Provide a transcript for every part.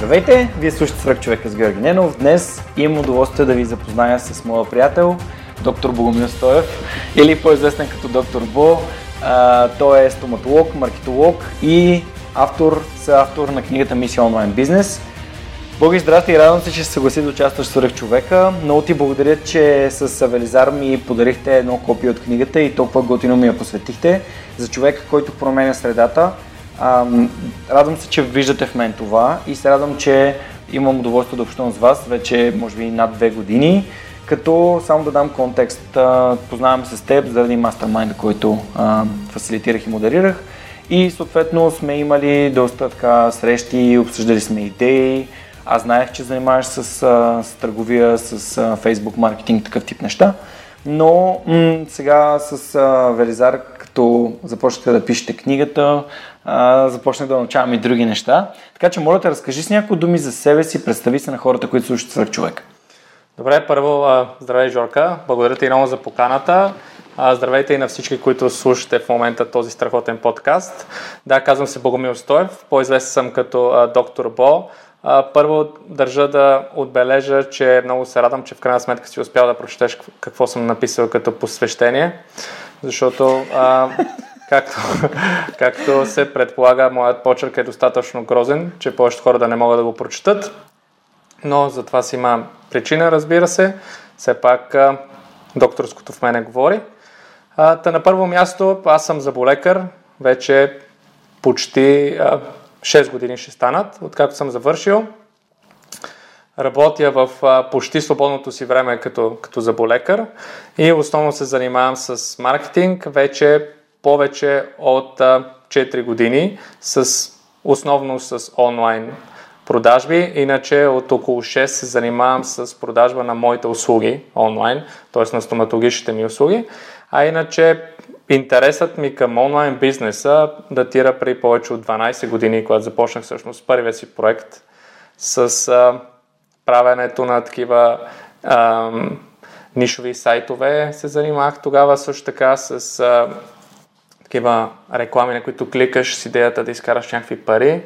Здравейте! Вие слушате Свърх човека с Георги Ненов. Днес имам удоволствие да ви запозная с моя приятел, доктор Богомил Стоев, или по-известен като доктор Бо. А, той е стоматолог, маркетолог и автор, съавтор на книгата Мисия онлайн бизнес. Боги, здрасти и радвам се, че се съгласи да участваш в Свърх човека. Много ти благодаря, че с Велизар ми подарихте едно копие от книгата и толкова готино ми я посветихте за човека, който променя средата. Ам, радвам се, че виждате в мен това и се радвам, че имам удоволствие да общувам с вас вече, може би, над две години. Като само да дам контекст, познавам се с теб заради мастермайнда, който фасилитирах и модерирах. И съответно сме имали доста така срещи, обсъждали сме идеи. Аз знаех, че занимаваш с, с търговия, с а, Facebook маркетинг, такъв тип неща. Но м- сега с Велизар, като започнете да пишете книгата, започнах да научавам и други неща. Така че моля те, разкажи с някои думи за себе си, представи се на хората, които слушат свърх човек. Добре, първо, здравей, Жорка. Благодаря ти много за поканата. Здравейте и на всички, които слушате в момента този страхотен подкаст. Да, казвам се Богомил Стоев, по-известен съм като доктор Бо. Първо държа да отбележа, че много се радвам, че в крайна сметка си успял да прочетеш какво съм написал като посвещение, защото Както, както се предполага, моят почерк е достатъчно грозен, че повечето хора да не могат да го прочитат. Но за това си има причина, разбира се. Все пак докторското в мене говори. А, та на първо място аз съм заболекар. Вече почти а, 6 години ще станат, откакто съм завършил. Работя в а, почти свободното си време като, като заболекар и основно се занимавам с маркетинг. Вече повече от 4 години, с, основно с онлайн продажби. Иначе от около 6 се занимавам с продажба на моите услуги онлайн, т.е. на стоматологичните ми услуги. А иначе интересът ми към онлайн бизнеса датира при повече от 12 години, когато започнах всъщност първия си проект с а, правенето на такива а, нишови сайтове. Се занимавах тогава също така с а, такива реклами, на които кликаш с идеята да изкараш някакви пари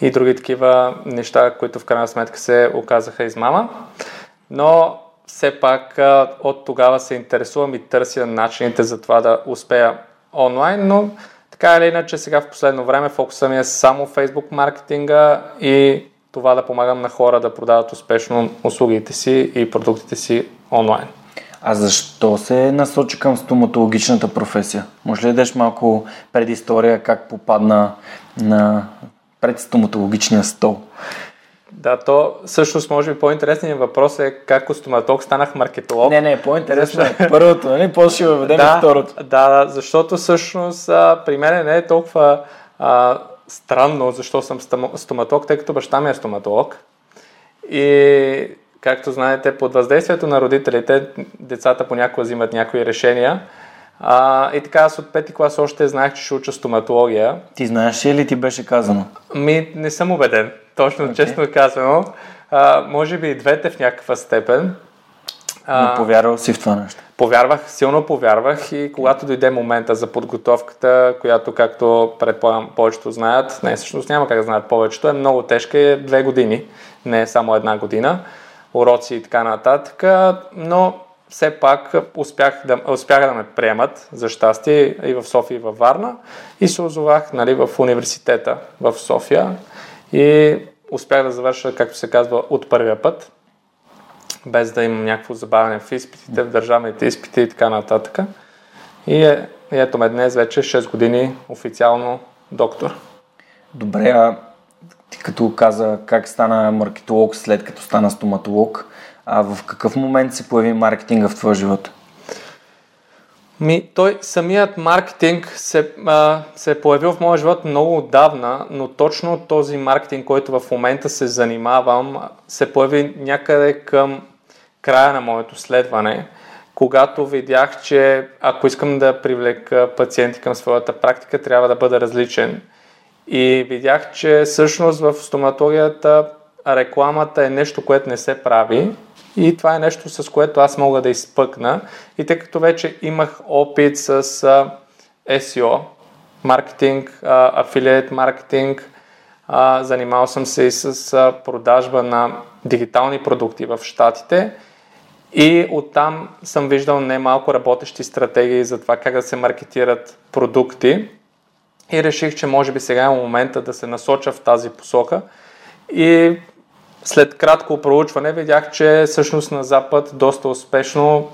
и други такива неща, които в крайна сметка се оказаха измама. Но все пак от тогава се интересувам и търся начините за това да успея онлайн, но така или иначе сега в последно време фокуса ми е само Facebook маркетинга и това да помагам на хора да продават успешно услугите си и продуктите си онлайн. А защо се насочи към стоматологичната професия? Може ли да дадеш малко предистория как попадна на пред стоматологичния стол? Да, то всъщност може би по-интересният въпрос е как от стоматолог станах маркетолог. Не, не, по-интересно е първото, нали? После ще въведем да, второто. Да, да, защото всъщност а, при мен не е толкова а, странно защо съм стоматолог, тъй като баща ми е стоматолог. И както знаете, под въздействието на родителите, децата понякога взимат някои решения. А, и така, аз от пети клас още знаех, че ще уча стоматология. Ти знаеш ли ти беше казано? Ми, не съм убеден, точно okay. честно казано. А, може би и двете в някаква степен. Но повярвал си в това нещо? Повярвах, силно повярвах и когато дойде момента за подготовката, която, както предполагам, повечето знаят, не, всъщност няма как да знаят повечето, е много тежка и е две години, не е само една година уроци и така нататък, но все пак успях да, успях да ме приемат, за щастие, и в София, и във Варна. И се озовах нали, в университета в София и успях да завърша, както се казва, от първия път, без да имам някакво забавяне в изпитите, в държавните изпити и така нататък. И, е, и ето ме днес вече 6 години официално доктор. Добре, а ти като каза как стана маркетолог след като стана стоматолог, а в какъв момент се появи маркетинга в твоя живот? Ми, той самият маркетинг се, а, се е появил в моя живот много отдавна, но точно този маркетинг, който в момента се занимавам, се появи някъде към края на моето следване, когато видях, че ако искам да привлека пациенти към своята практика, трябва да бъда различен. И видях, че всъщност в стоматологията рекламата е нещо, което не се прави. И това е нещо, с което аз мога да изпъкна. И тъй като вече имах опит с SEO, маркетинг, афилиет маркетинг, занимавал съм се и с продажба на дигитални продукти в Штатите и оттам съм виждал немалко работещи стратегии за това как да се маркетират продукти и реших, че може би сега е момента да се насоча в тази посока. И след кратко проучване видях, че всъщност на Запад доста успешно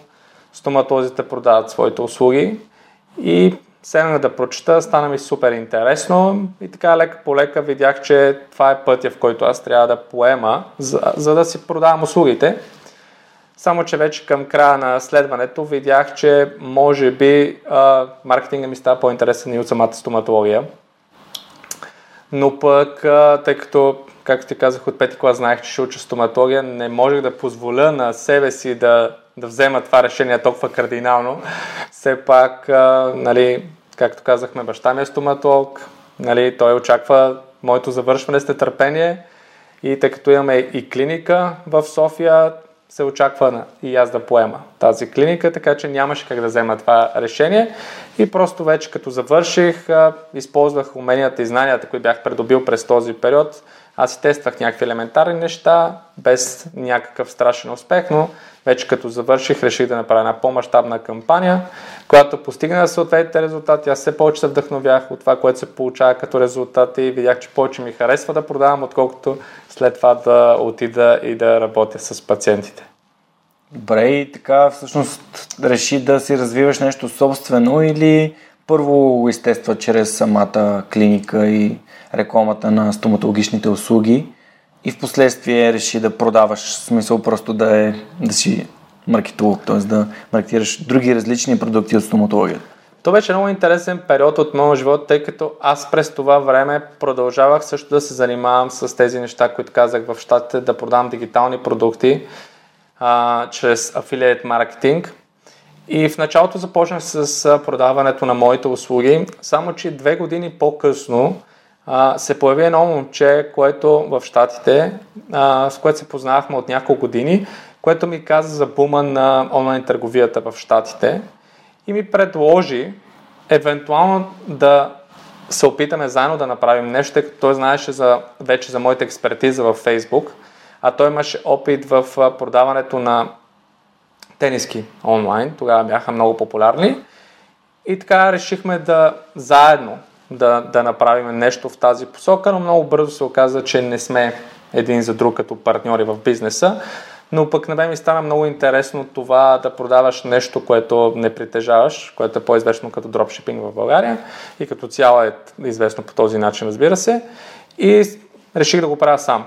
стоматозите продават своите услуги. И седнах да прочета, стана ми супер интересно. И така лека по лека видях, че това е пътя, в който аз трябва да поема, за, за да си продавам услугите. Само, че вече към края на следването видях, че може би а, маркетинга ми става по-интересен и от самата стоматология. Но пък, а, тъй като, както ти казах, от пети клас знаех, че ще уча стоматология, не можех да позволя на себе си да, да взема това решение толкова кардинално. Все пак, а, нали, както казахме, баща ми е стоматолог, нали, той очаква моето завършване с нетърпение и тъй като имаме и клиника в София, се очаква и аз да поема тази клиника, така че нямаше как да взема това решение. И просто вече като завърших, използвах уменията и знанията, които бях придобил през този период. Аз си тествах някакви елементарни неща, без някакъв страшен успех, но вече като завърших, реших да направя една по-масштабна кампания, която постигна съответните резултати. Аз все повече се вдъхновях от това, което се получава като резултати и видях, че повече ми харесва да продавам, отколкото след това да отида и да работя с пациентите. Добре, и така всъщност реши да си развиваш нещо собствено или първо естества чрез самата клиника и рекламата на стоматологичните услуги и в последствие реши да продаваш, в смисъл просто да, е, да си маркетолог, т.е. да маркетираш други различни продукти от стоматологията. То беше много интересен период от моя живот, тъй като аз през това време продължавах също да се занимавам с тези неща, които казах в щатите, да продавам дигитални продукти а, чрез affiliate маркетинг. И в началото започнах с продаването на моите услуги, само че две години по-късно а, се появи едно момче, което в Штатите, а, с което се познавахме от няколко години, което ми каза за бума на онлайн търговията в Штатите и ми предложи евентуално да се опитаме заедно да направим нещо, тъй като той знаеше за, вече за моята експертиза в Facebook, а той имаше опит в продаването на тениски онлайн, тогава бяха много популярни. И така решихме да заедно да, да направим нещо в тази посока, но много бързо се оказа, че не сме един за друг като партньори в бизнеса. Но пък на мен ми стана много интересно това да продаваш нещо, което не притежаваш, което е по-известно като дропшипинг в България и като цяло е известно по този начин, разбира се. И реших да го правя сам.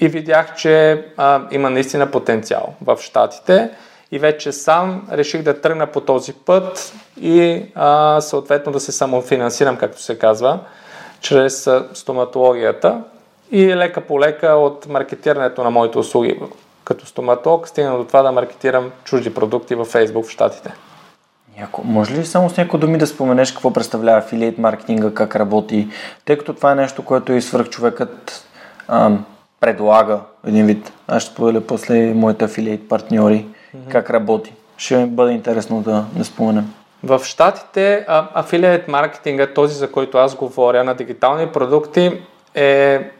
И видях, че а, има наистина потенциал в Штатите и вече сам реших да тръгна по този път и а, съответно да се самофинансирам, както се казва, чрез стоматологията и лека по лека от маркетирането на моите услуги като стоматолог стигна до това да маркетирам чужди продукти във Facebook в Штатите. Яко. Може ли само с някои думи да споменеш какво представлява афилиейт маркетинга, как работи, тъй като това е нещо, което и свръхчовекът ам, предлага един вид. Аз ще споделя после моите афилиейт партньори mm-hmm. как работи. Ще бъде интересно да, да споменем. В Штатите афилиейт маркетинга, този за който аз говоря на дигитални продукти, е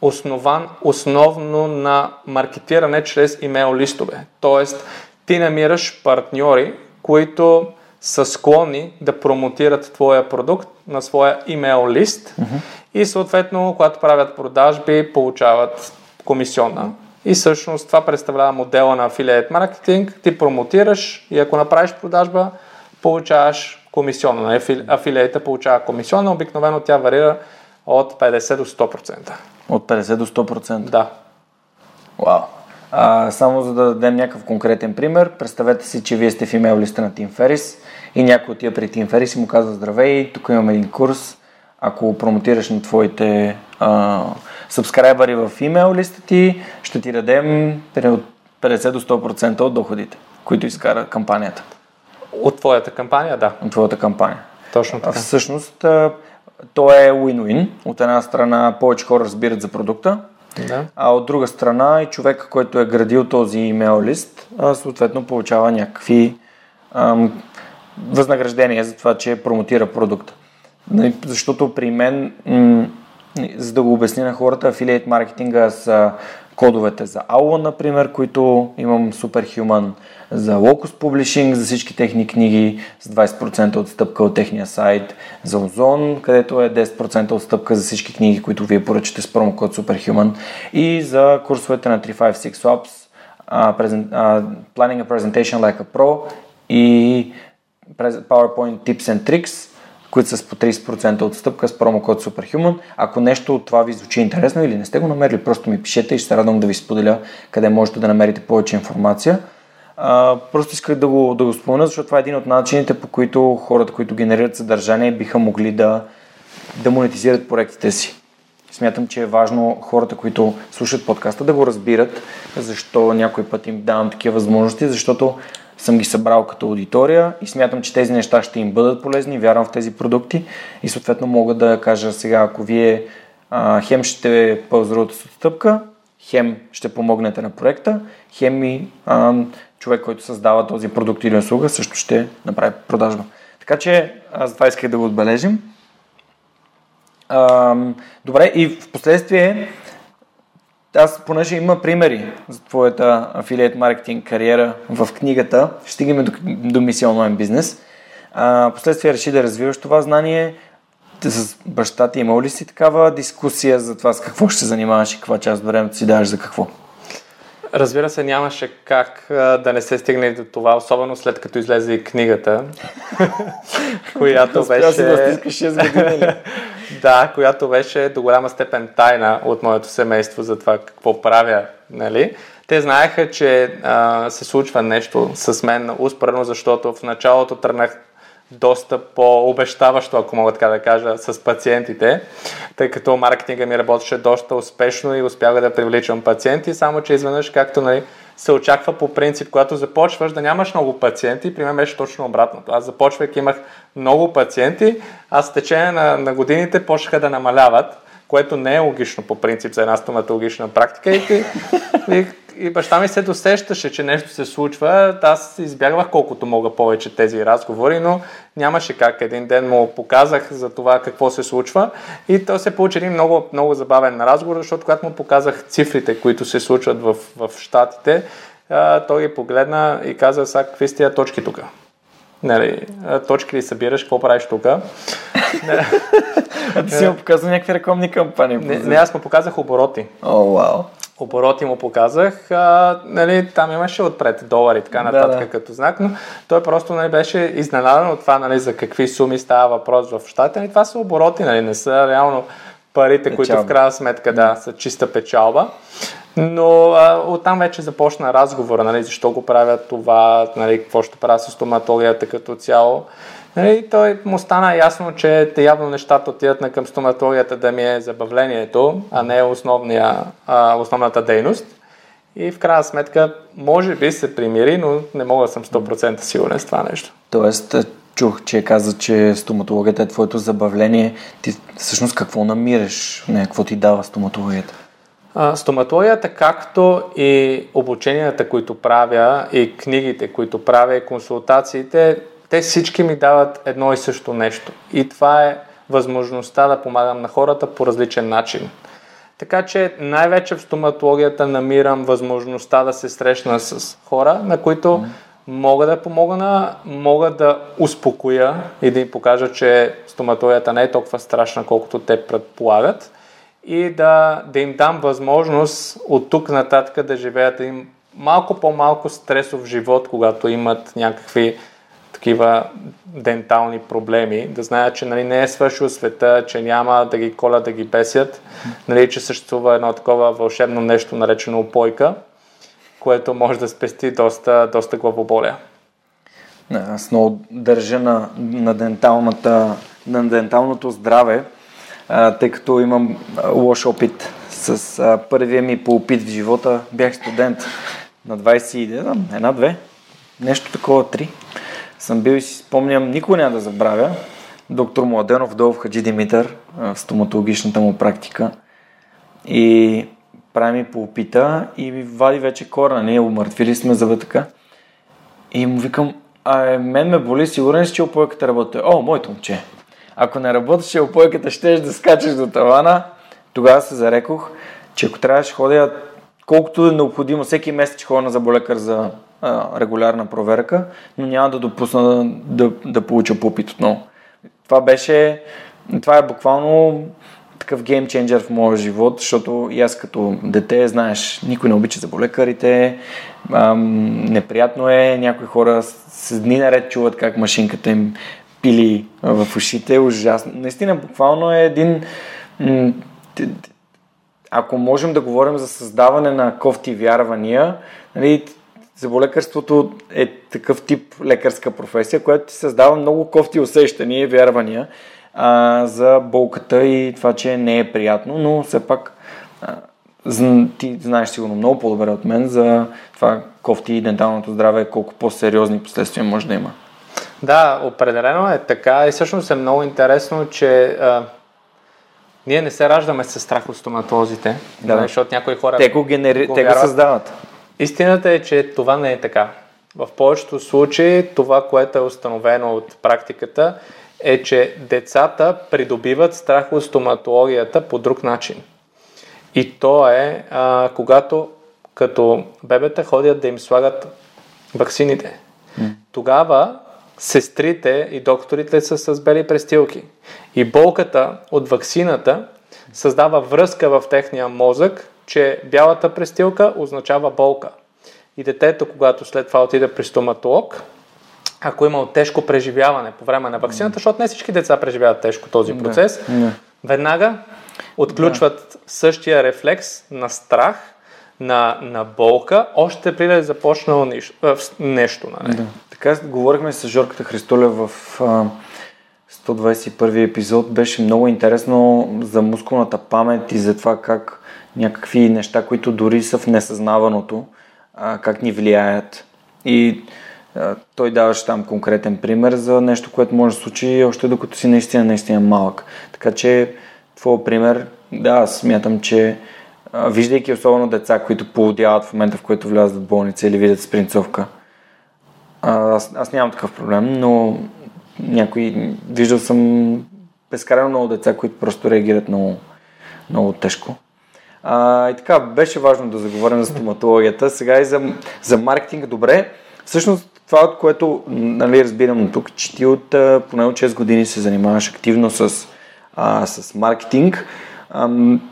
основан основно на маркетиране чрез имейл листове. Тоест, ти намираш партньори, които са склонни да промотират твоя продукт на своя имейл лист mm-hmm. и съответно, когато правят продажби, получават комисионна. И всъщност това представлява модела на affiliate маркетинг. Ти промотираш и ако направиш продажба, получаваш комисионна. Афилиейта получава комисионна. Обикновено тя варира от 50 до 100%. От 50 до 100%? Да. Вау. А, само за да дадем някакъв конкретен пример, представете си, че вие сте в имейл листа на Team Ferris и някой отива при Тим Ферис и му казва здравей, тук имаме един курс, ако промотираш на твоите а, сабскрайбъри в имейл листа ти, ще ти дадем от 50 до 100% от доходите, които изкара кампанията. От твоята кампания, да. От твоята кампания. Точно така. Всъщност, то е win-win. От една страна повече хора разбират за продукта, да. а от друга страна и човек, който е градил този имейл лист, съответно получава някакви ам, възнаграждения за това, че промотира продукта. Нали, защото при мен, за да го обясня на хората, афилиейт маркетинга са кодовете за Aula, например, които имам Superhuman, за Locus Publishing, за всички техни книги с 20% отстъпка от техния сайт, за Озон, където е 10% отстъпка за всички книги, които вие поръчате с промокод Superhuman и за курсовете на 356 Labs, uh, present, uh, Planning a Presentation Like a Pro и PowerPoint Tips and Tricks, които са с по 30% отстъпка с промокод Superhuman. Ако нещо от това ви звучи интересно или не сте го намерили, просто ми пишете и ще се радвам да ви споделя къде можете да намерите повече информация. А, просто исках да го, да го спомена, защото това е един от начините, по които хората, които генерират съдържание, биха могли да, да монетизират проектите си. Смятам, че е важно хората, които слушат подкаста, да го разбират, защо някой път им давам такива възможности, защото съм ги събрал като аудитория и смятам, че тези неща ще им бъдат полезни, вярвам в тези продукти и съответно мога да кажа сега, ако вие а, хем ще пълзрувате с отстъпка, хем ще помогнете на проекта, хем и а, човек, който създава този продукт или услуга, също ще направи продажба. Така че аз това исках да го отбележим. А, добре, и в последствие аз, понеже има примери за твоята афилиет маркетинг кариера в книгата, стигаме до, до мисия онлайн бизнес. А, последствие реши да развиваш това знание. С баща ти имал ли си такава дискусия за това с какво ще се занимаваш и каква част от времето си даваш за какво? Разбира се, нямаше как а, да не се стигне до това, особено след като излезе и книгата, която беше... да 6 години. да, която беше до голяма степен тайна от моето семейство за това какво правя. Нали? Те знаеха, че а, се случва нещо с мен успоредно, защото в началото тръгнах доста по-обещаващо, ако мога така да кажа, с пациентите, тъй като маркетинга ми работеше доста успешно и успях да привличам пациенти, само че изведнъж, както нали, се очаква по принцип, когато започваш да нямаш много пациенти, при мен беше точно обратното. Аз започвайки имах много пациенти, а с течение на, на годините почнаха да намаляват, което не е логично по принцип за една стоматологична практика и, и и баща ми се досещаше, че нещо се случва. Аз избягвах колкото мога повече тези разговори, но нямаше как. Един ден му показах за това какво се случва и то се получи един много, много забавен разговор, защото когато му показах цифрите, които се случват в, в Штатите, той ги погледна и каза, сега какви сте точки тук? Нали, точки ли събираш, какво правиш тук? а ти си му показал някакви рекламни кампании. Не, не, аз му показах обороти. О, oh, вау. Wow обороти му показах, а, нали, там имаше отпред долари и така нататък да, да. като знак, но той просто нали, беше изненадан от това нали, за какви суми става въпрос в щата. И това са обороти, нали, не са реално парите, печалба. които в крайна сметка да, са чиста печалба. Но а, оттам вече започна разговора, нали, защо го правят това, нали, какво ще правя с стоматологията като цяло. Нали, той му стана ясно, че явно нещата отидат на към стоматологията да ми е забавлението, а не основния, а, основната дейност. И в крайна сметка, може би се примири, но не мога да съм 100% сигурен с това нещо. Тоест, е, чух, че каза, че стоматологията е твоето забавление. Ти всъщност какво намираш? Не, какво ти дава стоматологията? Стоматологията, както и обученията, които правя, и книгите, които правя, и консултациите, те всички ми дават едно и също нещо. И това е възможността да помагам на хората по различен начин. Така че най-вече в стоматологията намирам възможността да се срещна с хора, на които мога да помогна, мога да успокоя и да им покажа, че стоматологията не е толкова страшна, колкото те предполагат и да, да им дам възможност от тук нататък да живеят им малко по-малко стресов живот, когато имат някакви такива дентални проблеми, да знаят, че нали, не е свършил света, че няма да ги коля да ги бесят, нали, че съществува едно такова вълшебно нещо, наречено опойка, което може да спести доста, доста главоболия. Аз много държа на, на, денталната, на денталното здраве, тъй като имам лош опит с а, първия ми по опит в живота. Бях студент на 20, една-две, нещо такова, три. Съм бил и си спомням, никога няма да забравя, доктор Младенов долу в Хаджи Димитър, в стоматологичната му практика. И прави ми по опита и ми вади вече корена. Ние умъртвили сме за така. И му викам, а е, мен ме боли, сигурен си, че опойката работи. О, моето момче. Ако не работеше опойката, щеш да скачаш до тавана. Тогава се зарекох, че ако трябваше ходя колкото е необходимо, всеки месец ходя на заболекар за а, регулярна проверка, но няма да допусна да, да, да получа пупит отново. Това беше, това е буквално такъв геймченджер в моя живот, защото и аз като дете, знаеш, никой не обича заболекарите, ам, неприятно е, някои хора с дни наред чуват как машинката им пили в ушите, ужасно. Наистина, буквално е един ако можем да говорим за създаване на кофти вярвания, нали, заболекарството е такъв тип лекарска професия, която ти създава много кофти усещания и вярвания а, за болката и това, че не е приятно, но все пак ти знаеш сигурно много по-добре от мен за това кофти и денталното здраве, колко по-сериозни последствия може да има. Да, определено е така и всъщност е много интересно, че а, ние не се раждаме с страх от стоматолозите, да. Нали, защото някои хора. Те го, генери... го, те го създават. Истината е, че това не е така. В повечето случаи това, което е установено от практиката, е, че децата придобиват страх от стоматологията по друг начин. И то е, а, когато като бебета ходят да им слагат ваксините. Тогава сестрите и докторите са с бели престилки. И болката от ваксината създава връзка в техния мозък, че бялата престилка означава болка. И детето, когато след това отиде при стоматолог, ако е имал тежко преживяване по време на вакцината, защото не всички деца преживяват тежко този процес, не, не. веднага отключват същия рефлекс на страх, на, на болка, още преди да е започнало нещо. нещо нали? да. Така говорихме с Жорката Христоля в а, 121 епизод. Беше много интересно за мускулната памет и за това как някакви неща, които дори са в несъзнаваното, как ни влияят. И той даваше там конкретен пример за нещо, което може да случи още докато си наистина, наистина малък. Така че, твой пример, да, аз смятам, че виждайки особено деца, които поудяват в момента, в който влязат в болница или видят спринцовка, аз, аз нямам такъв проблем, но някои, виждал съм безкрайно много деца, които просто реагират много, много тежко. А, и така, беше важно да заговорим за стоматологията. Сега и за, за маркетинг. Добре, всъщност това, от което нали, разбирам тук, че ти от поне от 6 години се занимаваш активно с, а, с маркетинг. Ам,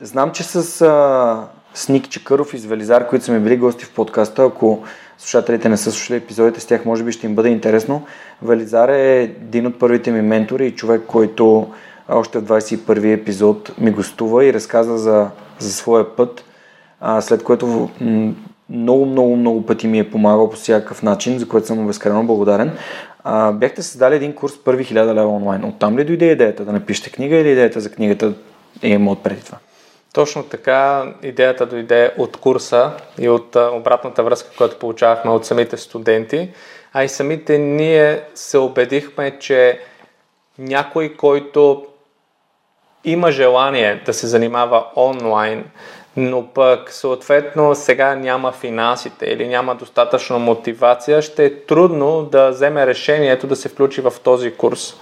знам, че с а, с Ник Чекъров и с Велизар, които са ми били гости в подкаста, ако слушателите не са слушали епизодите с тях, може би ще им бъде интересно. Велизар е един от първите ми ментори и човек, който още в 21 епизод ми гостува и разказа за, за своя път, а, след което много, много, много пъти ми е помагал по всякакъв начин, за което съм безкрайно благодарен. А, бяхте създали един курс първи 1000 лева онлайн. Оттам ли дойде идеята да напишете книга или идеята за книгата е има отпреди това? Точно така идеята дойде от курса и от обратната връзка, която получавахме от самите студенти, а и самите ние се убедихме, че някой, който има желание да се занимава онлайн, но пък съответно сега няма финансите или няма достатъчно мотивация, ще е трудно да вземе решението да се включи в този курс.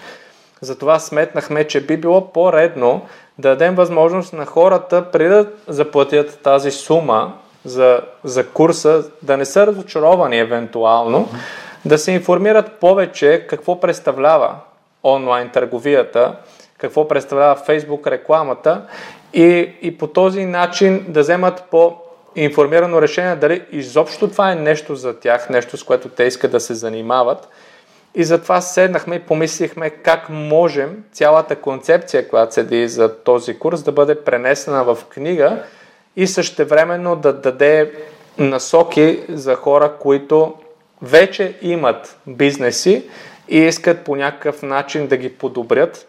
Затова сметнахме, че би било по-редно да дадем възможност на хората, преди да заплатят тази сума за, за курса, да не са разочаровани евентуално, да се информират повече какво представлява онлайн търговията, какво представлява Фейсбук рекламата и, и по този начин да вземат по информирано решение дали изобщо това е нещо за тях, нещо с което те искат да се занимават и затова седнахме и помислихме как можем цялата концепция, която седи за този курс, да бъде пренесена в книга и същевременно да даде насоки за хора, които вече имат бизнеси и искат по някакъв начин да ги подобрят,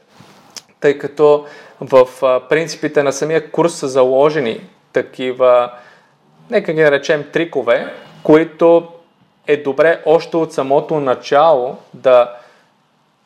тъй като в принципите на самия курс са заложени такива, нека ги наречем трикове, които е добре още от самото начало да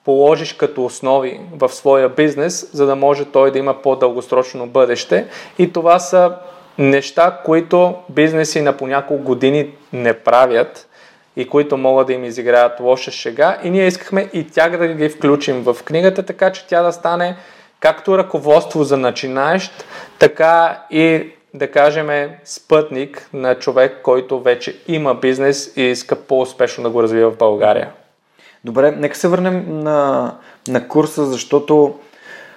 положиш като основи в своя бизнес, за да може той да има по-дългосрочно бъдеще. И това са неща, които бизнеси на по няколко години не правят и които могат да им изиграят лоша шега. И ние искахме и тях да ги включим в книгата, така че тя да стане както ръководство за начинаещ, така и да кажем спътник на човек, който вече има бизнес и иска по-успешно да го развива в България. Добре, нека се върнем на, на курса, защото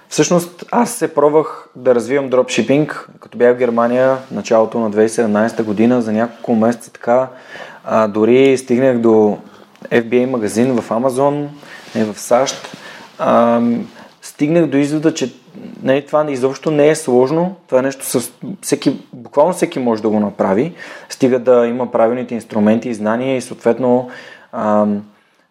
всъщност аз се пробвах да развивам дропшипинг, като бях в Германия началото на 2017 година, за няколко месеца така, а, дори стигнах до FBA магазин в Амазон, не в САЩ. А, стигнах до извода, че нали, това изобщо не е сложно. Това е нещо, с всеки, буквално всеки може да го направи. Стига да има правилните инструменти и знания и съответно а,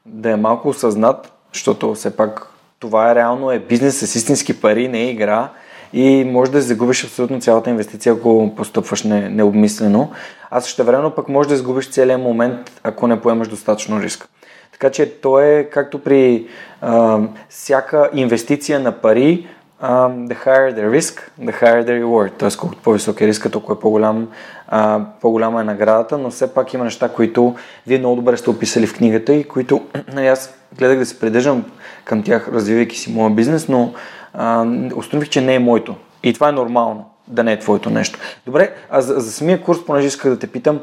да е малко осъзнат, защото все пак това е реално е бизнес с истински пари, не е игра и може да загубиш абсолютно цялата инвестиция, ако постъпваш не, необмислено. А също времено пък може да изгубиш целият момент, ако не поемаш достатъчно риск. Така че то е както при а, всяка инвестиция на пари, um, the higher the risk, the higher the reward. Т.е. колкото по-висок е риска, толкова е по-голям, uh, по-голяма е наградата, но все пак има неща, които вие много добре сте описали в книгата и които нали, аз гледах да се придържам към тях, развивайки си моя бизнес, но uh, установих, че не е моето. И това е нормално, да не е твоето нещо. Добре, а за, за самия курс, понеже исках да те питам,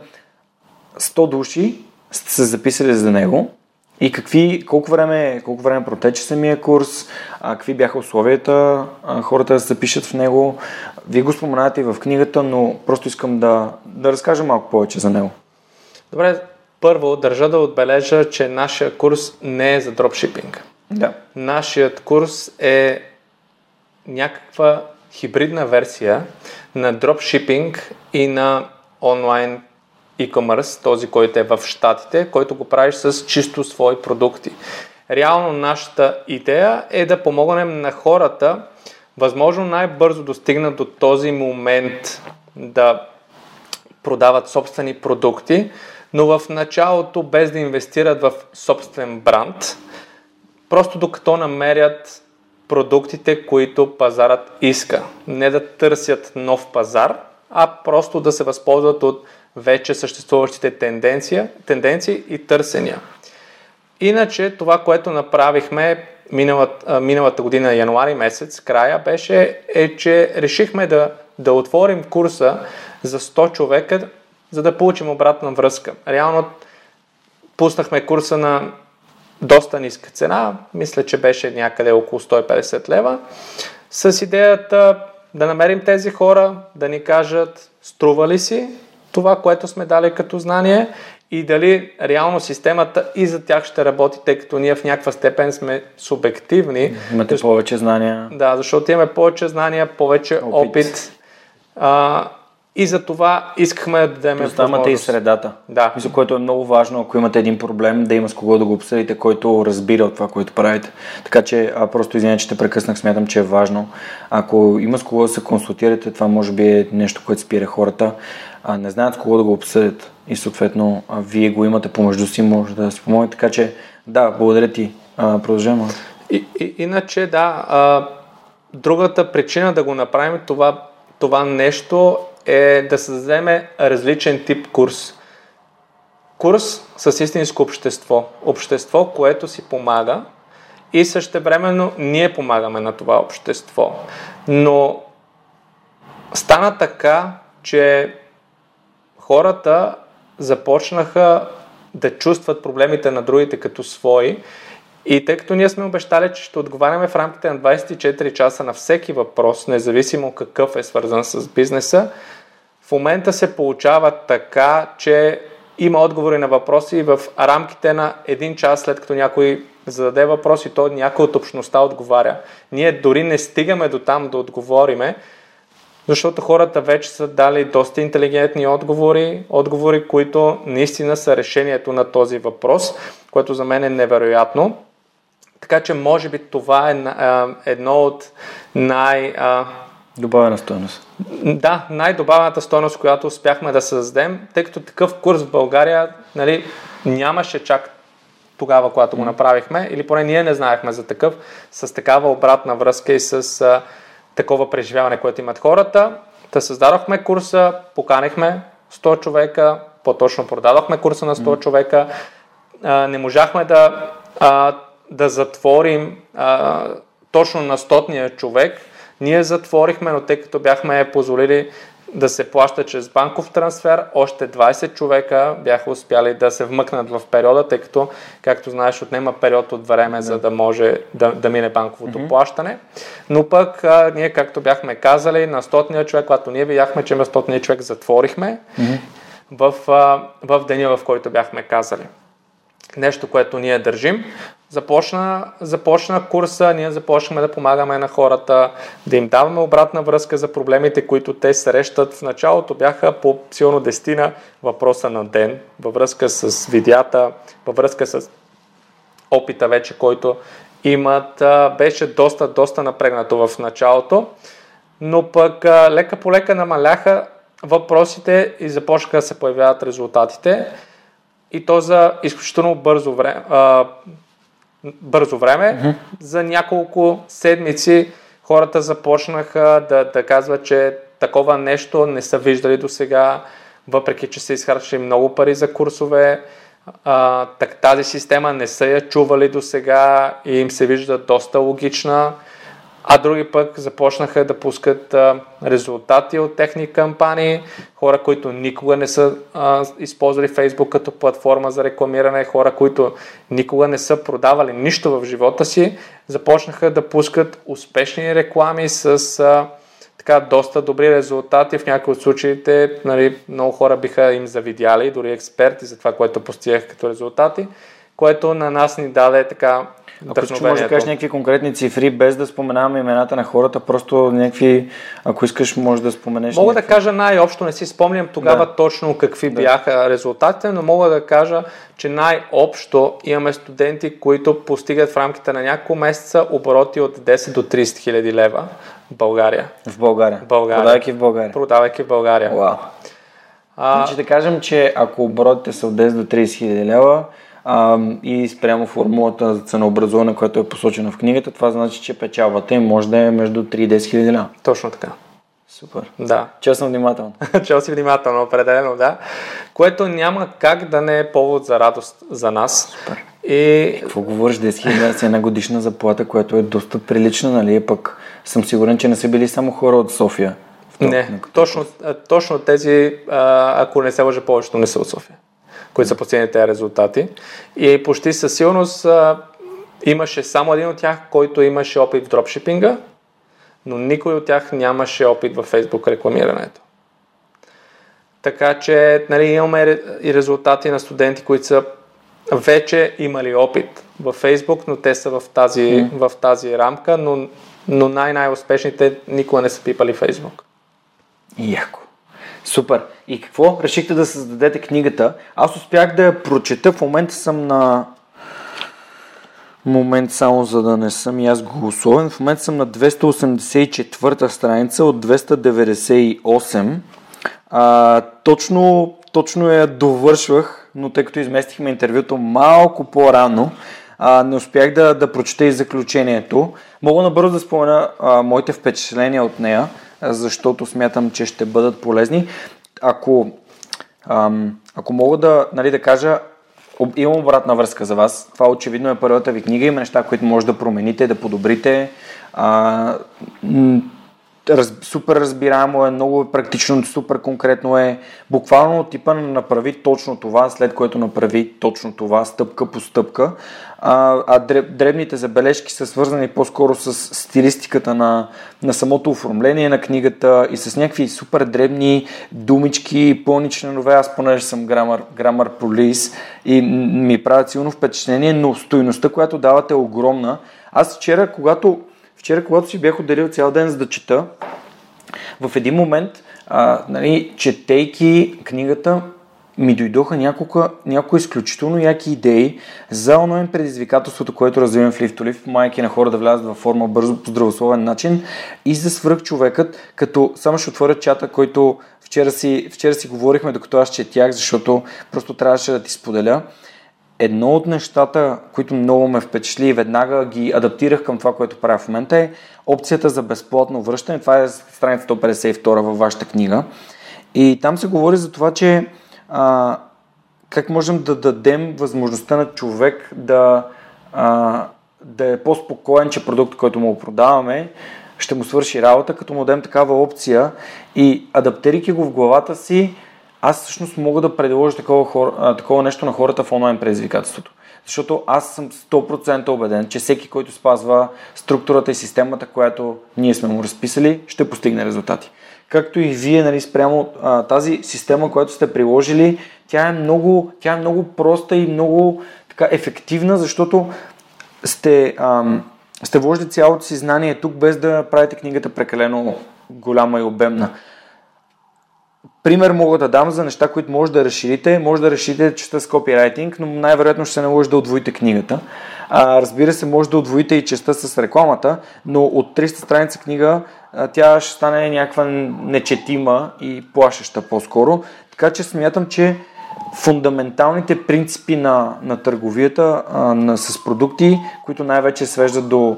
100 души сте се записали за него, и какви, колко време, колко време протече самия курс, а, какви бяха условията а, хората да се запишат в него. Вие го споменавате и в книгата, но просто искам да, да разкажа малко повече за него. Добре, първо държа да отбележа, че нашия курс не е за дропшипинг. Да. Нашият курс е някаква хибридна версия на дропшипинг и на онлайн e-commerce, този, който е в Штатите, който го правиш с чисто свои продукти. Реално нашата идея е да помогнем на хората възможно най-бързо достигнат до този момент да продават собствени продукти, но в началото без да инвестират в собствен бранд, просто докато намерят продуктите, които пазарът иска. Не да търсят нов пазар, а просто да се възползват от вече съществуващите тенденция, тенденции и търсения. Иначе това, което направихме миналата, миналата година, януари месец, края, беше, е, че решихме да, да отворим курса за 100 човека, за да получим обратна връзка. Реално пуснахме курса на доста ниска цена, мисля, че беше някъде около 150 лева, с идеята да намерим тези хора, да ни кажат струва ли си това, което сме дали като знание и дали реално системата и за тях ще работи, тъй като ние в някаква степен сме субективни. Имате повече знания. Да, защото имаме повече знания, повече опит. опит а, и за това искахме да дадем възможност. и средата. Да. Мисля, което е много важно, ако имате един проблем, да има с кого да го обсъдите, който разбира от това, което правите. Така че, а, просто извиня, че те прекъснах, смятам, че е важно. Ако има с кого да се консултирате, това може би е нещо, което спира хората а, не знаят с кого да го обсъдят и съответно а, вие го имате помежду си, може да спомогнете. Така че да, благодаря ти. А, продължаваме. Иначе да, а, другата причина да го направим това, това нещо е да създадем различен тип курс. Курс с истинско общество. Общество, което си помага и същевременно ние помагаме на това общество. Но стана така, че хората започнаха да чувстват проблемите на другите като свои. И тъй като ние сме обещали, че ще отговаряме в рамките на 24 часа на всеки въпрос, независимо какъв е свързан с бизнеса, в момента се получава така, че има отговори на въпроси в рамките на един час след като някой зададе въпрос и то някой от общността отговаря. Ние дори не стигаме до там да отговориме, защото хората вече са дали доста интелигентни отговори, отговори, които наистина са решението на този въпрос, което за мен е невероятно. Така че може би това е едно от най... Добавена стоеност. Да, най-добавената стоеност, която успяхме да създадем, тъй като такъв курс в България нали, нямаше чак тогава, когато го направихме, или поне ние не знаехме за такъв, с такава обратна връзка и с такова преживяване, което имат хората. Та създадохме курса, поканихме 100 човека, по-точно продадохме курса на 100 mm. човека. А, не можахме да, а, да затворим а, точно на стотния човек. Ние затворихме, но тъй като бяхме позволили да се плаща чрез банков трансфер. Още 20 човека бяха успяли да се вмъкнат в периода, тъй като, както знаеш, отнема период от време, за да може да, да мине банковото mm-hmm. плащане. Но пък а, ние, както бяхме казали, на стотния човек, когато ние видяхме, че има стотния човек, затворихме mm-hmm. в, а, в деня, в който бяхме казали. Нещо, което ние държим. Започна, започна курса, ние започнахме да помагаме на хората, да им даваме обратна връзка за проблемите, които те срещат. В началото бяха по силно дестина въпроса на ден, във връзка с видеята, във връзка с опита вече, който имат. Беше доста, доста напрегнато в началото, но пък лека по лека намаляха въпросите и започнаха да се появяват резултатите. И то за изключително бързо време, бързо време. Mm-hmm. За няколко седмици хората започнаха да, да казват, че такова нещо не са виждали до сега, въпреки че са изхарчили много пари за курсове. А, так, тази система не са я чували до сега и им се вижда доста логична а други пък започнаха да пускат а, резултати от техни кампании, хора, които никога не са а, използвали Фейсбук като платформа за рекламиране, хора, които никога не са продавали нищо в живота си, започнаха да пускат успешни реклами с а, така доста добри резултати. В някои от случаите нали, много хора биха им завидяли, дори експерти за това, което постигах като резултати, което на нас ни даде така ако искаш, може да кажеш някакви конкретни цифри, без да споменаваме имената на хората, просто някакви, ако искаш, може да споменеш. Мога някакви... да кажа най-общо, не си спомням тогава да. точно какви да. бяха резултатите, но мога да кажа, че най-общо имаме студенти, които постигат в рамките на няколко месеца обороти от 10 до 30 хиляди лева в България. В България? България. Продавайки в България? Продавайки в България. Вау. А... Значи да кажем, че ако оборотите са от 10 до 30 хиляди лева, а, и спрямо формулата за ценообразуване, която е посочена в книгата, това значи, че печалбата им може да е между 3 и 10 хиляди лева. Точно така. Супер. Да. Чел съм внимателно. Чел си внимателно, определено, да. Което няма как да не е повод за радост за нас. Супер. И... Какво говориш, 10 хиляди си една годишна заплата, което е доста прилична, нали? Пък съм сигурен, че не са били само хора от София. Не, точно, точно тези, ако не се лъжа, повечето не са от София които са постигнали тези резултати. И почти със сигурност а, имаше само един от тях, който имаше опит в дропшипинга, но никой от тях нямаше опит в Facebook рекламирането. Така че нали, имаме и резултати на студенти, които са вече имали опит в Facebook, но те са в тази, mm. в тази рамка, но, но най-най-успешните никога не са пипали Facebook. Яко. Супер. И какво? Решихте да създадете книгата. Аз успях да я прочета. В момента съм на момент само за да не съм и аз голосовен. В момента съм на 284 страница от 298. А, точно, точно я довършвах, но тъй като изместихме интервюто малко по-рано, а, не успях да, да прочета и заключението. Мога набързо да спомена а, моите впечатления от нея защото смятам, че ще бъдат полезни. Ако, ам, ако мога да, нали, да кажа, имам обратна връзка за вас. Това очевидно е първата ви книга. Има неща, които може да промените, да подобрите. А, раз, супер разбираемо е, много е практично, супер конкретно е. Буквално типа направи точно това, след което направи точно това, стъпка по стъпка. А, а дребните забележки са свързани по-скоро с стилистиката на, на самото оформление на книгата и с някакви супер дребни думички, пълни членове. Аз понеже съм грамар, грамар полис и ми правят силно впечатление, но стоиността, която давате е огромна. Аз вчера, когато Вчера, когато си бях отделил цял ден за да чета, в един момент, а, нали, четейки книгата, ми дойдоха няколко, няколко изключително яки идеи за онлайн предизвикателството, което развивам в Лифтолив, майки на хора да влязат във форма бързо по здравословен начин и за свръх човекът, като само ще отворя чата, който вчера си, вчера си говорихме, докато аз четях, защото просто трябваше да ти споделя. Едно от нещата, които много ме впечатли и веднага ги адаптирах към това, което правя в момента е опцията за безплатно връщане. Това е страница 152 във вашата книга. И там се говори за това, че а, как можем да дадем възможността на човек да, а, да е по-спокоен, че продукт, който му продаваме, ще му свърши работа, като му дадем такава опция и адаптирайки го в главата си, аз всъщност мога да предложа такова, хор, такова нещо на хората в онлайн предизвикателството. Защото аз съм 100% убеден, че всеки, който спазва структурата и системата, която ние сме му разписали, ще постигне резултати както и вие, нали, спрямо а, тази система, която сте приложили, тя е много, тя е много проста и много така ефективна, защото сте, ам, сте вложили цялото си знание тук, без да правите книгата прекалено голяма и обемна. Пример мога да дам за неща, които може да разширите. Може да разширите частта с копирайтинг, но най-вероятно ще се наложи да отвоите книгата. А, разбира се, може да отвоите и частта с рекламата, но от 300 страница книга тя ще стане някаква нечетима и плашеща по-скоро. Така че смятам, че фундаменталните принципи на, на търговията а, на, с продукти, които най-вече свеждат до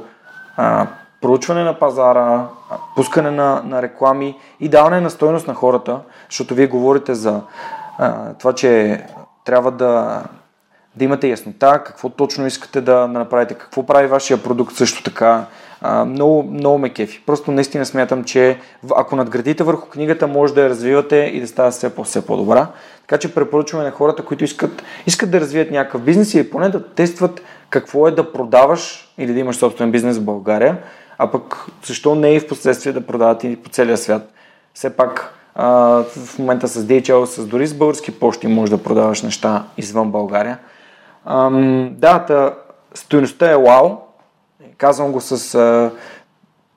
а, проучване на пазара, пускане на, на реклами и даване на стойност на хората, защото вие говорите за а, това, че трябва да, да имате яснота, какво точно искате да, направите, какво прави вашия продукт също така, а, много, много ме кефи. Просто наистина смятам, че ако надградите върху книгата, може да я развивате и да става все, по- все по-добра. Така че препоръчваме на хората, които искат, искат да развият някакъв бизнес или поне да тестват какво е да продаваш или да имаш собствен бизнес в България, а пък защо не и в последствие да продават и по целия свят. Все пак а, в момента с DHL, с дори с български почти може да продаваш неща извън България. Ам, да, та, стоеността е вау, Казвам го с а,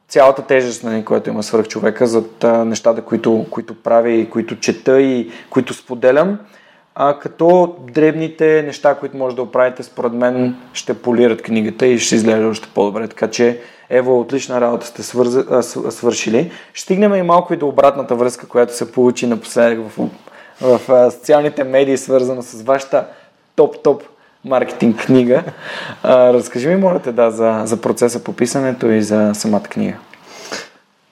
цялата тежест, нали, която има свърх човека, за нещата, които, които правя и които чета и които споделям. А, като дребните неща, които може да оправите, според мен ще полират книгата и ще изглежда още по-добре. Така че, Ево, отлична работа сте свърз... а, свършили. Ще стигнем и малко и до обратната връзка, която се получи напоследък в, в, в социалните медии, свързано с вашата топ-топ маркетинг книга. А, разкажи ми, моля те, да, за, за процеса по писането и за самата книга.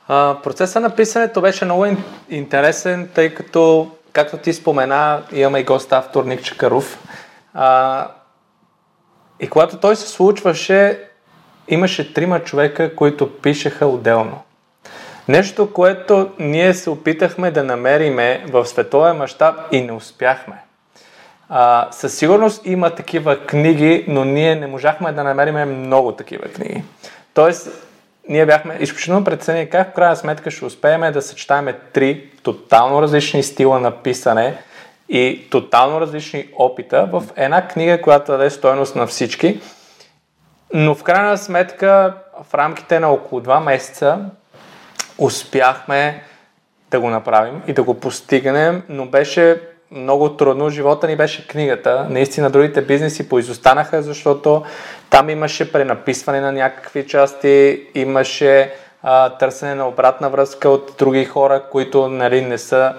А, процесът на писането беше много интересен, тъй като, както ти спомена, имаме и гост автор Ник Чакаров. А, и когато той се случваше, имаше трима човека, които пишеха отделно. Нещо, което ние се опитахме да намериме в световен мащаб и не успяхме. А, със сигурност има такива книги, но ние не можахме да намерим много такива книги. Тоест, ние бяхме изключително прецени как в крайна сметка ще успеем да съчетаем три тотално различни стила на писане и тотално различни опита в една книга, която даде стоеност на всички. Но в крайна сметка, в рамките на около два месеца, успяхме да го направим и да го постигнем, но беше много трудно. Живота ни беше книгата. Наистина другите бизнеси поизостанаха, защото там имаше пренаписване на някакви части, имаше а, търсене на обратна връзка от други хора, които нали, не са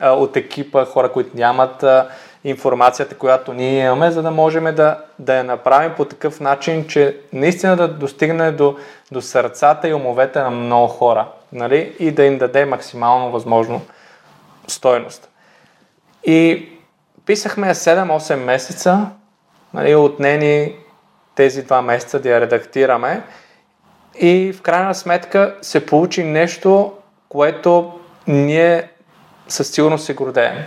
а, от екипа, хора, които нямат а, информацията, която ние имаме, за да можем да, да я направим по такъв начин, че наистина да достигне до, до сърцата и умовете на много хора нали, и да им даде максимално възможно стоеност. И писахме 7-8 месеца, нали, отнени тези два месеца да я редактираме и в крайна сметка се получи нещо, което ние със сигурност се гордеем.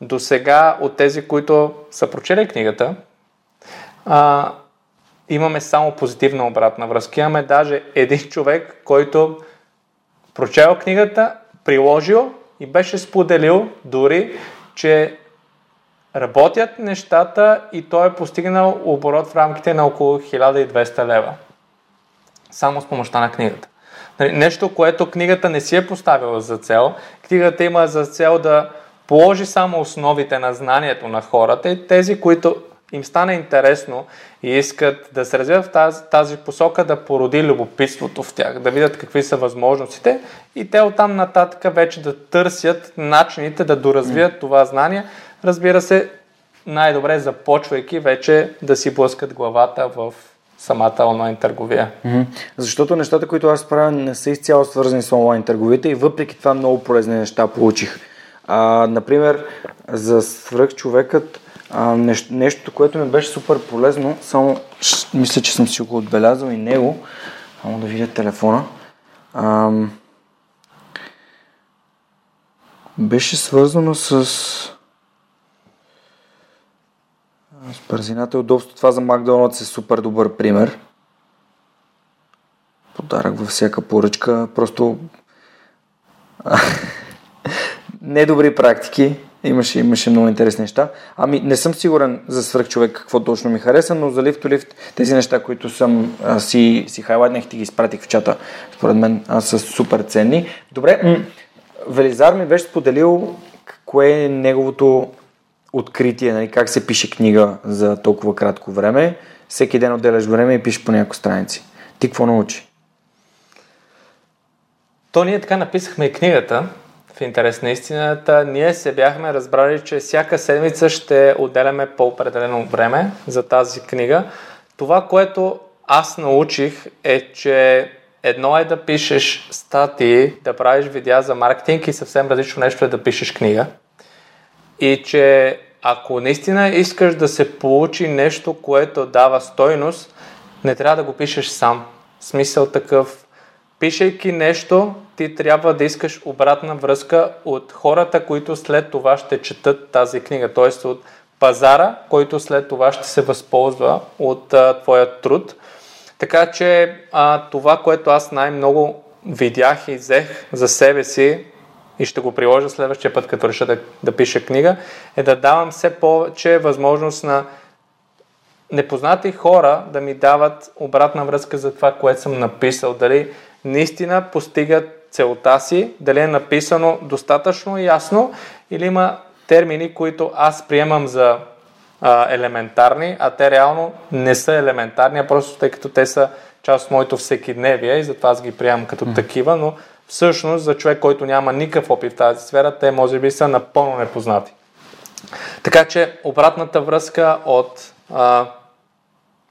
До сега от тези, които са прочели книгата, а, имаме само позитивна обратна връзка. Имаме даже един човек, който прочел книгата, приложил и беше споделил дори че работят нещата и той е постигнал оборот в рамките на около 1200 лева. Само с помощта на книгата. Нали, нещо, което книгата не си е поставила за цел. Книгата има за цел да положи само основите на знанието на хората и тези, които им стане интересно и искат да се развиват в тази, тази посока, да породи любопитството в тях, да видят какви са възможностите и те оттам нататък вече да търсят начините да доразвият това знание. Разбира се, най-добре започвайки вече да си блъскат главата в самата онлайн търговия. Mm-hmm. Защото нещата, които аз правя, не са изцяло свързани с онлайн търговията и въпреки това много полезни неща получих. А, например, за свръхчовекът а, нещо, нещо, което ми беше супер полезно, само мисля, че съм си го отбелязал и него. Само да видя телефона. А, беше свързано с с бързината и удобство. Това за Макдоналдс е супер добър пример. Подарък във всяка поръчка. Просто недобри практики. Имаше, имаше много интересни неща. Ами не съм сигурен за свърх човек какво точно ми хареса, но за to Lift тези неща, които съм а, си, си хайлайтнах и ги изпратих в чата, според мен а, са супер ценни. Добре, м- Велизар ми беше споделил кое е неговото откритие, нали, как се пише книга за толкова кратко време. Всеки ден отделяш време и пишеш по няколко страници. Ти какво научи? То ние така написахме и книгата, в интерес на истината, ние се бяхме разбрали, че всяка седмица ще отделяме по-определено време за тази книга. Това, което аз научих е, че едно е да пишеш статии, да правиш видеа за маркетинг и съвсем различно нещо е да пишеш книга. И че ако наистина искаш да се получи нещо, което дава стойност, не трябва да го пишеш сам. Смисъл такъв, пишейки нещо, ти трябва да искаш обратна връзка от хората, които след това ще четат тази книга, т.е. от пазара, който след това ще се възползва от твоя труд. Така че а, това, което аз най-много видях и взех за себе си и ще го приложа следващия път, като реша да, да пиша книга, е да давам все повече възможност на непознати хора да ми дават обратна връзка за това, което съм написал. Дали наистина постигат целта си, дали е написано достатъчно ясно или има термини, които аз приемам за а, елементарни, а те реално не са елементарни, а просто тъй като те са част от моето всекидневие и затова аз ги приемам като mm. такива, но всъщност за човек, който няма никакъв опит в тази сфера, те може би са напълно непознати. Така че обратната връзка от а,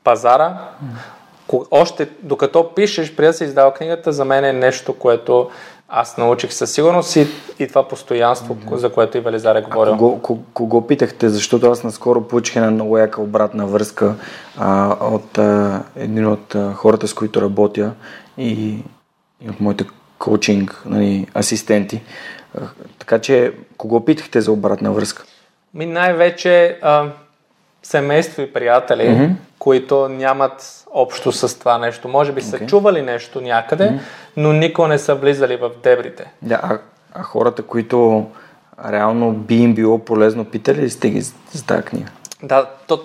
пазара, mm. Още докато пишеш, преди да се издава книгата, за мен е нещо, което аз научих със сигурност и, и това постоянство, mm-hmm. за което и Велизар е говорил. Кого, кого, кого питахте? Защото аз наскоро получих една много яка обратна връзка а, от а, един от а, хората, с които работя и, и от моите коучинг нали, асистенти. А, така че, кого питахте за обратна връзка? Ми най-вече а, семейство и приятели, mm-hmm. които нямат общо с това нещо. Може би са okay. чували нещо някъде, mm-hmm. но никога не са влизали в дебрите. Да, а, а хората, които реално би им било полезно, питали ли сте ги за тази книга? Да, то,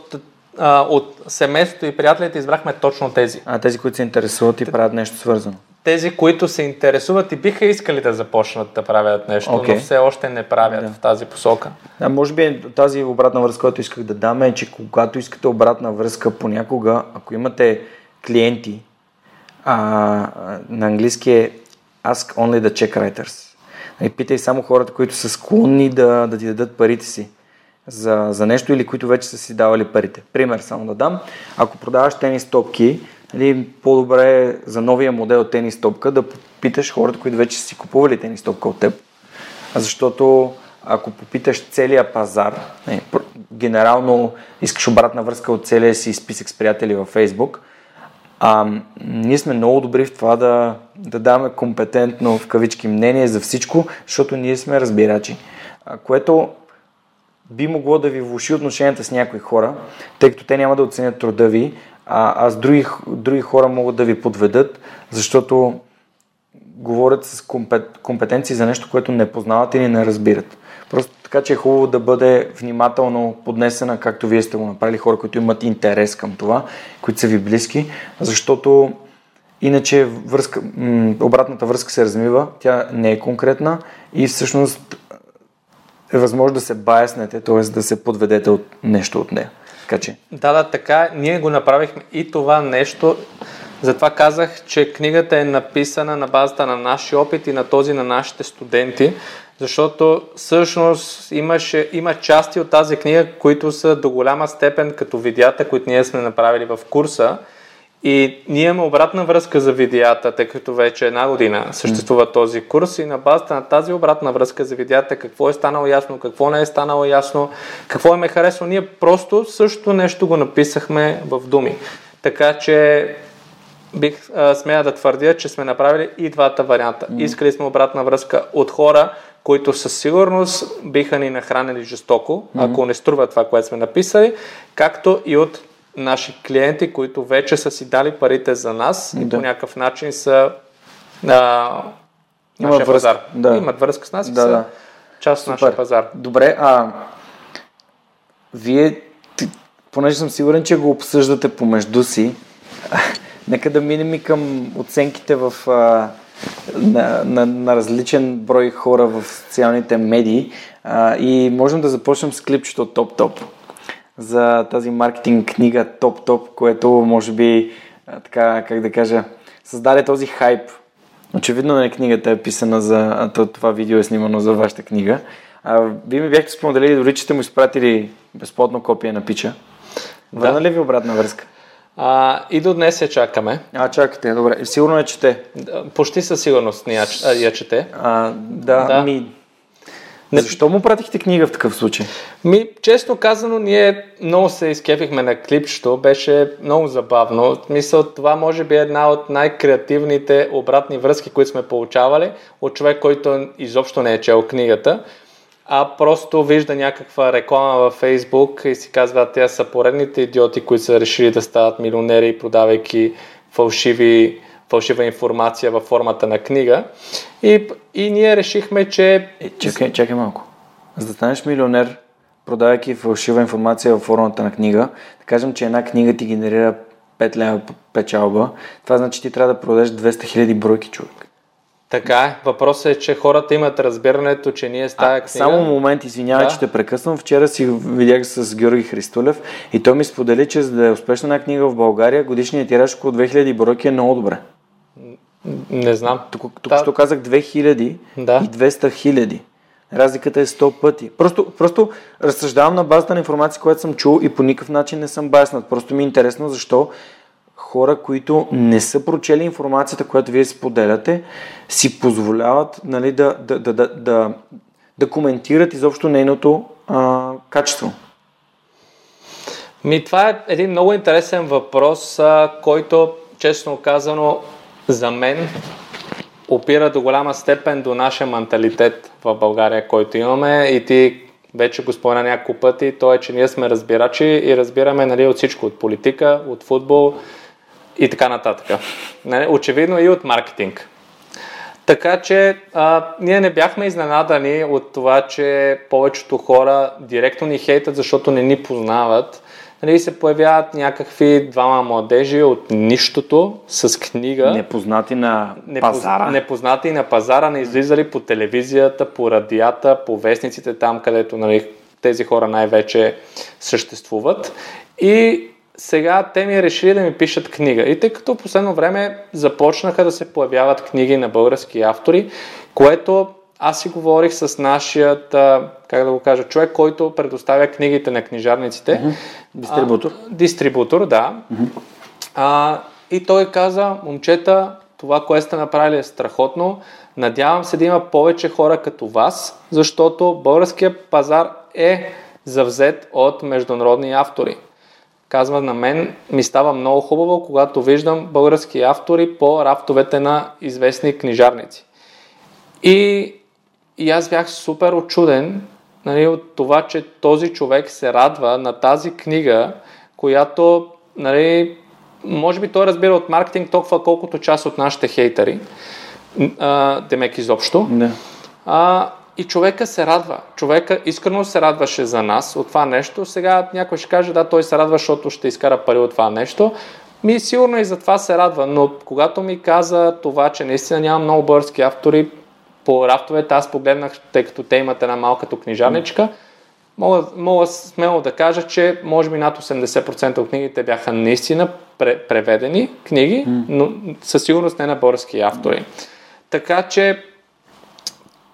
а, от семейството и приятелите избрахме точно тези. А тези, които се интересуват и правят нещо свързано? Тези, които се интересуват и биха искали да започнат да правят нещо, okay. но все още не правят да. в тази посока. Да, може би тази обратна връзка, която исках да дам е, че когато искате обратна връзка понякога, ако имате клиенти, а, на английски е ask only the check writers. И нали, питай само хората, които са склонни да, да ти дадат парите си за, за нещо или които вече са си давали парите. Пример само да дам. Ако продаваш тенис топки, нали, по-добре е за новия модел тенис топка да попиташ хората, които вече са си купували тенис топка от теб. Защото ако попиташ целия пазар, не, генерално искаш обратна връзка от целия си списък с приятели във Facebook, а, ние сме много добри в това да, да даваме компетентно в кавички мнение за всичко, защото ние сме разбирачи. А, което би могло да ви влуши отношенията с някои хора, тъй като те няма да оценят труда ви, а, а с други, други хора могат да ви подведат, защото говорят с компет, компетенции за нещо, което не познават или не разбират. Просто така, че е хубаво да бъде внимателно поднесена, както вие сте го направили, хора, които имат интерес към това, които са ви близки, защото Иначе връзка, обратната връзка се размива, тя не е конкретна и всъщност е възможно да се баяснете, т.е. да се подведете от нещо от нея. Така че. Да, да, така. Ние го направихме и това нещо. Затова казах, че книгата е написана на базата на нашия опит и на този на нашите студенти, защото всъщност имаше, има части от тази книга, които са до голяма степен като видеята, които ние сме направили в курса. И ние имаме обратна връзка за видеята, тъй като вече една година съществува този курс и на базата на тази обратна връзка за видеята, какво е станало ясно, какво не е станало ясно, какво е ме харесало, ние просто също нещо го написахме в думи. Така че бих а, смея да твърдя, че сме направили и двата варианта. Mm. Искали сме обратна връзка от хора, които със сигурност биха ни нахранили жестоко, mm. ако не струва това, което сме написали, както и от наши клиенти, които вече са си дали парите за нас да. и по някакъв начин са а, Имат връзка, пазар. Да. Имат връзка с нас да, и са да. част от нашия пазар. Добре, а вие, понеже съм сигурен, че го обсъждате помежду си, нека да минем и към оценките в, а, на, на, на различен брой хора в социалните медии а, и можем да започнем с клипчето Топ-Топ за тази маркетинг книга Топ-Топ, което може би, така, как да кажа, създаде този хайп. Очевидно не книгата е писана за това видео е снимано за вашата книга. А, вие ми бяхте споделили, дори че сте му изпратили безплатно копие на пича. Върна Да. ли ви обратна връзка? А, и до днес я чакаме. А, чакайте, добре. Сигурно е, чете. Да, Почти със сигурност я, я чете. А, да, Да. ми... Не- Защо му пратихте книга в такъв случай? Ми, честно казано, ние много се изкефихме на клипчето, беше много забавно. Мисъл, това може би е една от най-креативните обратни връзки, които сме получавали от човек, който изобщо не е чел книгата, а просто вижда някаква реклама във Фейсбук и си казва, те са поредните идиоти, които са решили да стават милионери, продавайки фалшиви фалшива информация във формата на книга. И, и ние решихме, че Е, чакай, чакай малко. За да станеш милионер, продавайки фалшива информация във формата на книга, да кажем, че една книга ти генерира 5 лева печалба, това значи ти трябва да продадеш 200 000 бройки човек. Така е. Въпросът е, че хората имат разбирането, че ние с тази книга... само момент, извинявай, Да. че те прекъсвам. Вчера си видях с Георги Христолев и той ми сподели, че за да е успешна една книга в България, годишният тираж около 2000 бройки е много добре. Не знам. Тук, тук що казах 2000 Да. и 200 хиляди. Разликата е 100 пъти. Просто, просто разсъждавам на базата на информация, която съм чул и по никакъв начин не съм баснат. Просто ми е интересно защо хора, които не са прочели информацията, която вие споделяте, си позволяват нали, да, да, да, да, да, да коментират изобщо нейното а, качество. Ми, това е един много интересен въпрос, а, който, честно казано, за мен опира до голяма степен до нашия менталитет в България, който имаме и ти вече го спомена няколко пъти, то е, че ние сме разбирачи и разбираме нали, от всичко, от политика, от футбол и така нататък. Нали, очевидно и от маркетинг. Така че а, ние не бяхме изненадани от това, че повечето хора директно ни хейтат, защото не ни познават. Нали, се появяват някакви двама младежи от нищото с книга. Непознати на Непоз- пазара. Непознати на пазара, не излизали по телевизията, по радията, по вестниците, там където нали, тези хора най-вече съществуват. И сега те ми решили да ми пишат книга. И тъй като в последно време започнаха да се появяват книги на български автори, което аз си говорих с нашият, как да го кажа, човек, който предоставя книгите на книжарниците. Дистрибутор. А, дистрибутор, да. А, и той каза, момчета, това, което сте направили е страхотно. Надявам се да има повече хора като вас, защото българският пазар е завзет от международни автори. Казва на мен, ми става много хубаво, когато виждам български автори по рафтовете на известни книжарници. И, и аз бях супер очуден нали, от това, че този човек се радва на тази книга, която, нали, може би той разбира от маркетинг толкова колкото част от нашите хейтери, а, демек изобщо. Да. А, и човека се радва. Човека искрено се радваше за нас от това нещо. Сега някой ще каже, да, той се радва, защото ще изкара пари от това нещо. Ми сигурно и за това се радва, но когато ми каза това, че наистина няма много български автори, по рафтовете аз погледнах, тъй като те имат една малката книжарничка, мога, мога смело да кажа, че може би над 80% от книгите бяха наистина преведени книги, но със сигурност не на български автори. Така че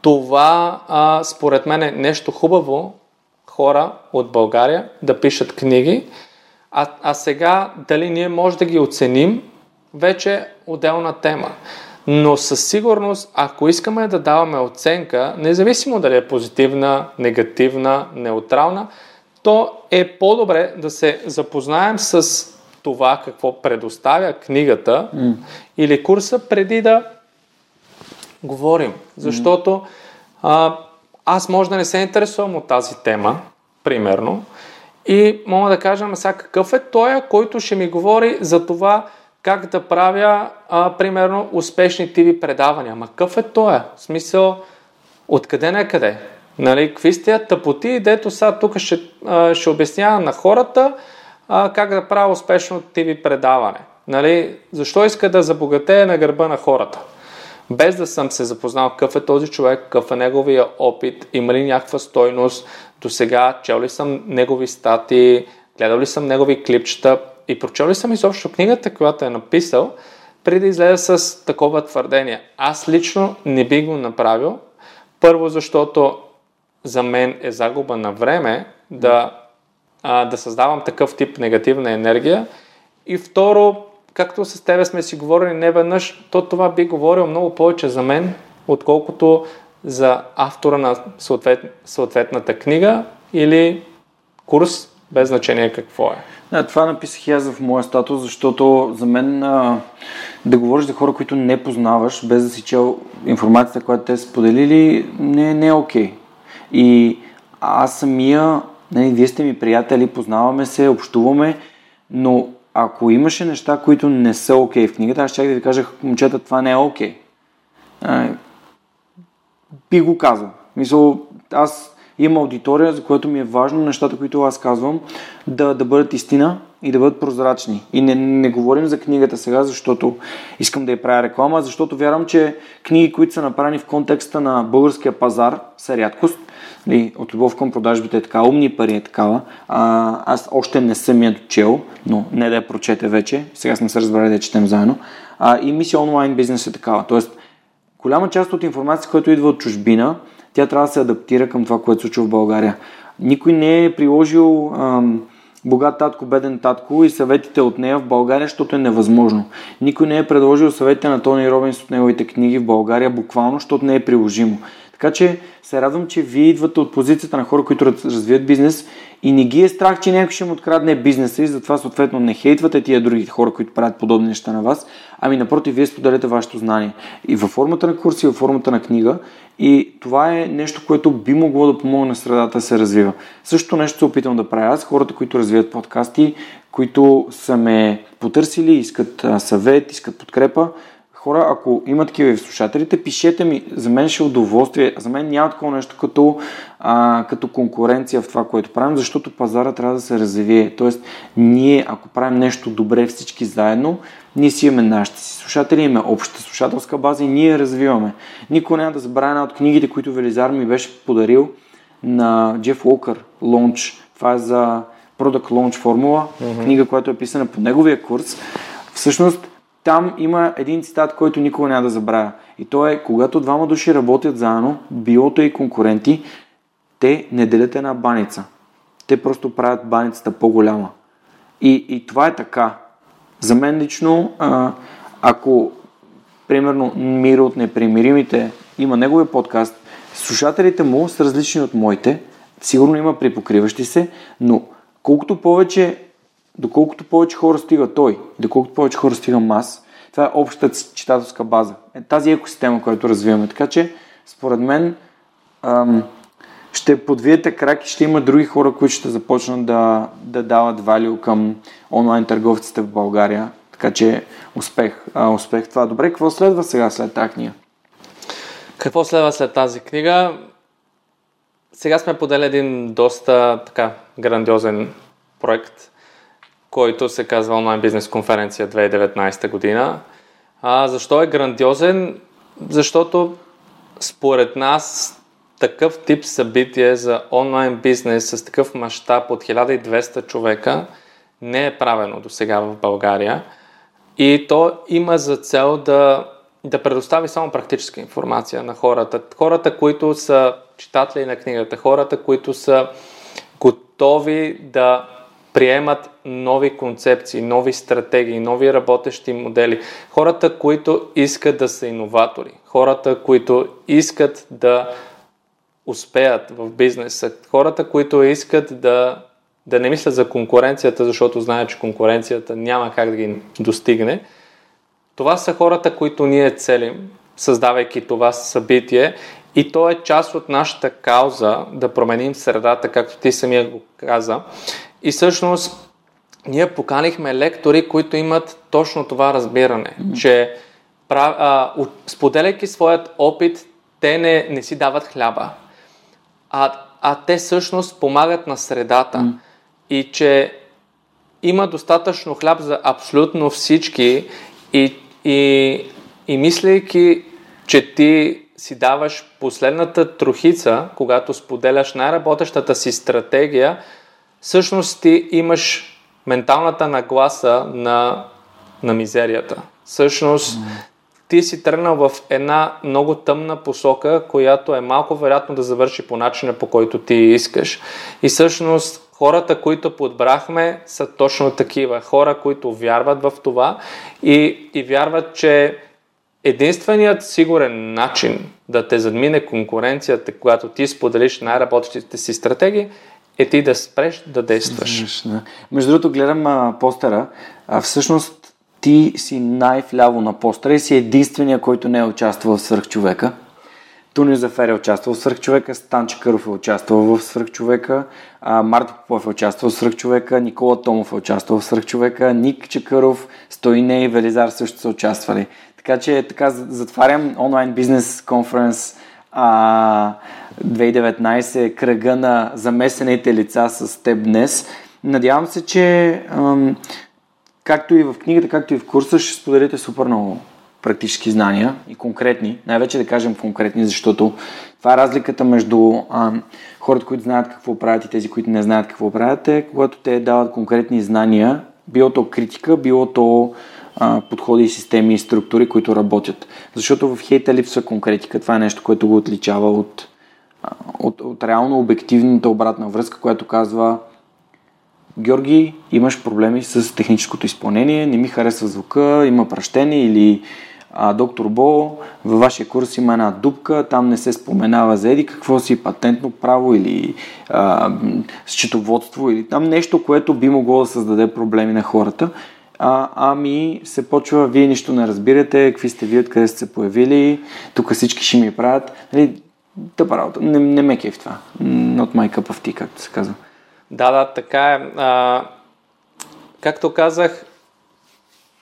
това а, според мен е нещо хубаво хора от България да пишат книги, а, а сега дали ние може да ги оценим, вече е отделна тема. Но със сигурност, ако искаме да даваме оценка, независимо дали е позитивна, негативна, неутрална, то е по-добре да се запознаем с това какво предоставя книгата mm. или курса преди да говорим. Защото а, аз може да не се интересувам от тази тема, примерно, и мога да кажа, сега какъв е той, който ще ми говори за това как да правя, а, примерно, успешни TV предавания. Ама какъв е той? В смисъл, откъде на къде? Нали, какви сте тъпоти, дето сега тук ще, а, ще обяснява на хората а, как да правя успешно TV предаване. Нали, защо иска да забогатее на гърба на хората? Без да съм се запознал какъв е този човек, какъв е неговия опит, има ли някаква стойност, до сега чел ли съм негови стати, гледал ли съм негови клипчета и прочел ли съм изобщо книгата, която е написал, преди да излезе с такова твърдение. Аз лично не би го направил. Първо, защото за мен е загуба на време да, а, да създавам такъв тип негативна енергия. И второ, както с тебе сме си говорили не веднъж, то това би говорил много повече за мен, отколкото за автора на съответ, съответната книга или курс, без значение какво е. Да, това написах и аз в моя статус, защото за мен а, да говориш за хора, които не познаваш, без да си чел информацията, която те са споделили, не, не е окей. Okay. И аз самия, нали, вие сте ми приятели, познаваме се, общуваме, но ако имаше неща, които не са окей okay в книгата, аз ще да ви кажа, момчета, това не е окей. Okay. Би го казал. Мисъл, аз имам аудитория, за което ми е важно нещата, които аз казвам, да, да бъдат истина и да бъдат прозрачни. И не, не говорим за книгата сега, защото искам да я правя реклама, защото вярвам, че книги, които са направени в контекста на българския пазар, са рядкост. Нали, от любов към продажбите е така, умни пари е такава. А, аз още не съм я дочел, но не да я прочете вече. Сега сме се разбрали да я четем заедно. А, и мисия онлайн бизнес е такава. Тоест, голяма част от информацията, която идва от чужбина, тя трябва да се адаптира към това, което се случва в България. Никой не е приложил ам, богат татко, беден татко и съветите от нея в България, защото е невъзможно. Никой не е предложил съветите на Тони Робинс от неговите книги в България буквално, защото не е приложимо. Така че се радвам, че вие идвате от позицията на хора, които развият бизнес и не ги е страх, че някой ще му открадне бизнеса и затова съответно не хейтвате тия други хора, които правят подобни неща на вас, ами напротив, вие споделяте вашето знание. И във формата на курси, и във формата на книга. И това е нещо, което би могло да помогне на средата да се развива. Също нещо се опитвам да правя аз, хората, които развиват подкасти, които са ме потърсили, искат съвет, искат подкрепа, хора, ако има такива в слушателите, пишете ми. За мен ще е удоволствие. За мен няма такова нещо като, а, като конкуренция в това, което правим, защото пазара трябва да се развие. Тоест, ние, ако правим нещо добре всички заедно, ние си имаме нашите си слушатели, имаме общата слушателска база и ние я развиваме. Никой няма да забравя една от книгите, които Велизар ми беше подарил на Джеф Уокър, Launch. Това е за Product Launch формула, mm-hmm. книга, която е писана по неговия курс. Всъщност, там има един цитат, който никога няма да забравя. И то е, когато двама души работят заедно, биото и конкуренти, те не делят една баница. Те просто правят баницата по-голяма. И, и това е така. За мен лично, а, ако примерно Миро от Непримиримите има неговия подкаст, слушателите му са различни от моите, сигурно има припокриващи се, но колкото повече доколкото повече хора стига той, доколкото повече хора стигам аз, това е общата читателска база. Е, тази екосистема, която развиваме. Така че, според мен, ам, ще подвиете крак и ще има други хора, които ще започнат да, да дават валю към онлайн търговците в България. Така че успех. А, успех това. Добре, какво следва сега след тази книга? Какво следва след тази книга? Сега сме подели един доста така грандиозен проект, който се казва онлайн бизнес конференция 2019 година. А, защо е грандиозен? Защото според нас такъв тип събитие за онлайн бизнес с такъв мащаб от 1200 човека не е правено до сега в България. И то има за цел да, да предостави само практическа информация на хората. Хората, които са читатели на книгата, хората, които са готови да приемат нови концепции, нови стратегии, нови работещи модели. Хората, които искат да са иноватори, хората, които искат да успеят в бизнеса, хората, които искат да, да не мислят за конкуренцията, защото знаят, че конкуренцията няма как да ги достигне. Това са хората, които ние целим, създавайки това събитие и то е част от нашата кауза да променим средата, както ти самия го каза. И всъщност ние поканихме лектори, които имат точно това разбиране, mm-hmm. че а, споделяйки своят опит, те не, не си дават хляба, а, а те всъщност помагат на средата. Mm-hmm. И че има достатъчно хляб за абсолютно всички и, и, и мислейки, че ти си даваш последната трохица, когато споделяш най-работещата си стратегия, всъщност ти имаш менталната нагласа на, на мизерията. Всъщност, ти си тръгнал в една много тъмна посока, която е малко вероятно да завърши по начина по който ти искаш. И всъщност хората, които подбрахме, са точно такива. Хора, които вярват в това и, и вярват, че единственият сигурен начин да те задмине конкуренцията, когато ти споделиш най-работещите си стратегии, е ти да спреш да действаш. Да. Между другото, гледам а, постера. А, всъщност ти си най-вляво на постера и си единствения, който не е участвал в свърхчовека. Туни Зафер е участвал в свърхчовека, Станче Къров е участвал в свърхчовека, Марто Попов е участвал в свърхчовека, Никола Томов е участвал в свърхчовека, Ник Чекъров, Стойне и Велизар също са участвали. Така че така затварям онлайн бизнес конференс 2019 кръга на замесените лица с теб днес. Надявам се, че както и в книгата, както и в курса ще споделите супер много практически знания и конкретни, най-вече да кажем конкретни, защото това е разликата между а, хората, които знаят какво правят и тези, които не знаят какво правят, е когато те дават конкретни знания, било то критика, било то а, подходи системи и структури, които работят. Защото в хейта липсва конкретика. Това е нещо, което го отличава от, от, от реално обективната обратна връзка, която казва Георги, имаш проблеми с техническото изпълнение, не ми харесва звука, има пращение или а, доктор Бо, във вашия курс има една дупка, там не се споменава за еди какво си, патентно право или а, счетоводство или там нещо, което би могло да създаде проблеми на хората. А, ами се почва, вие нищо не разбирате, какви сте вие, откъде сте се появили, тук всички ще ми правят. Нали, тъпа работа. Не, не ме кеф това. Not my cup of tea, както се казва. Да, да, така е. А, както казах,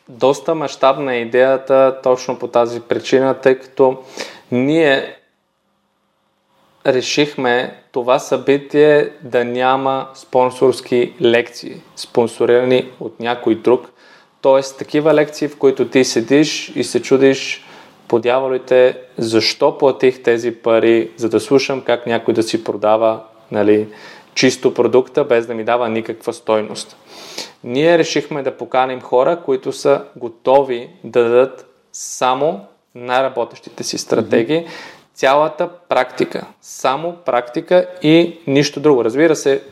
доста мащабна е идеята точно по тази причина, тъй като ние решихме това събитие да няма спонсорски лекции, спонсорирани от някой друг. Тоест, такива лекции, в които ти седиш и се чудиш по дяволите, защо платих тези пари, за да слушам как някой да си продава нали, чисто продукта, без да ми дава никаква стойност. Ние решихме да поканим хора, които са готови да дадат само най-работещите си стратегии, цялата практика. Само практика и нищо друго. Разбира се,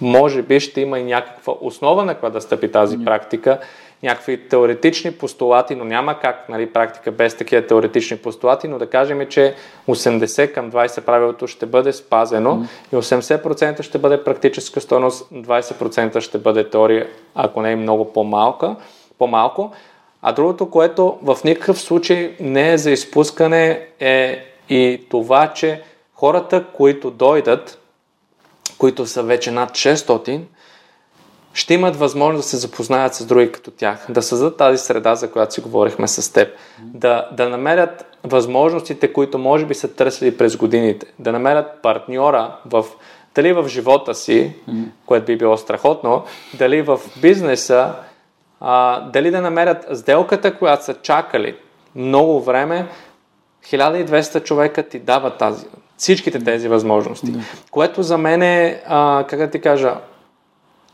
може би ще има и някаква основа на която да стъпи тази практика някакви теоретични постулати, но няма как нали, практика без такива теоретични постулати, но да кажем, че 80 към 20 правилото ще бъде спазено mm. и 80% ще бъде практическа стойност, 20% ще бъде теория, ако не е много по-малка, по-малко. А другото, което в никакъв случай не е за изпускане е и това, че хората, които дойдат, които са вече над 600, ще имат възможност да се запознаят с други като тях, да създадат тази среда, за която си говорихме с теб, да, да намерят възможностите, които може би са търсили през годините, да намерят партньора в Дали в живота си, което би било страхотно, дали в бизнеса, а, дали да намерят сделката, която са чакали много време, 1200 човека ти дават тази, всичките тези възможности. Което за мен е, а, как да ти кажа,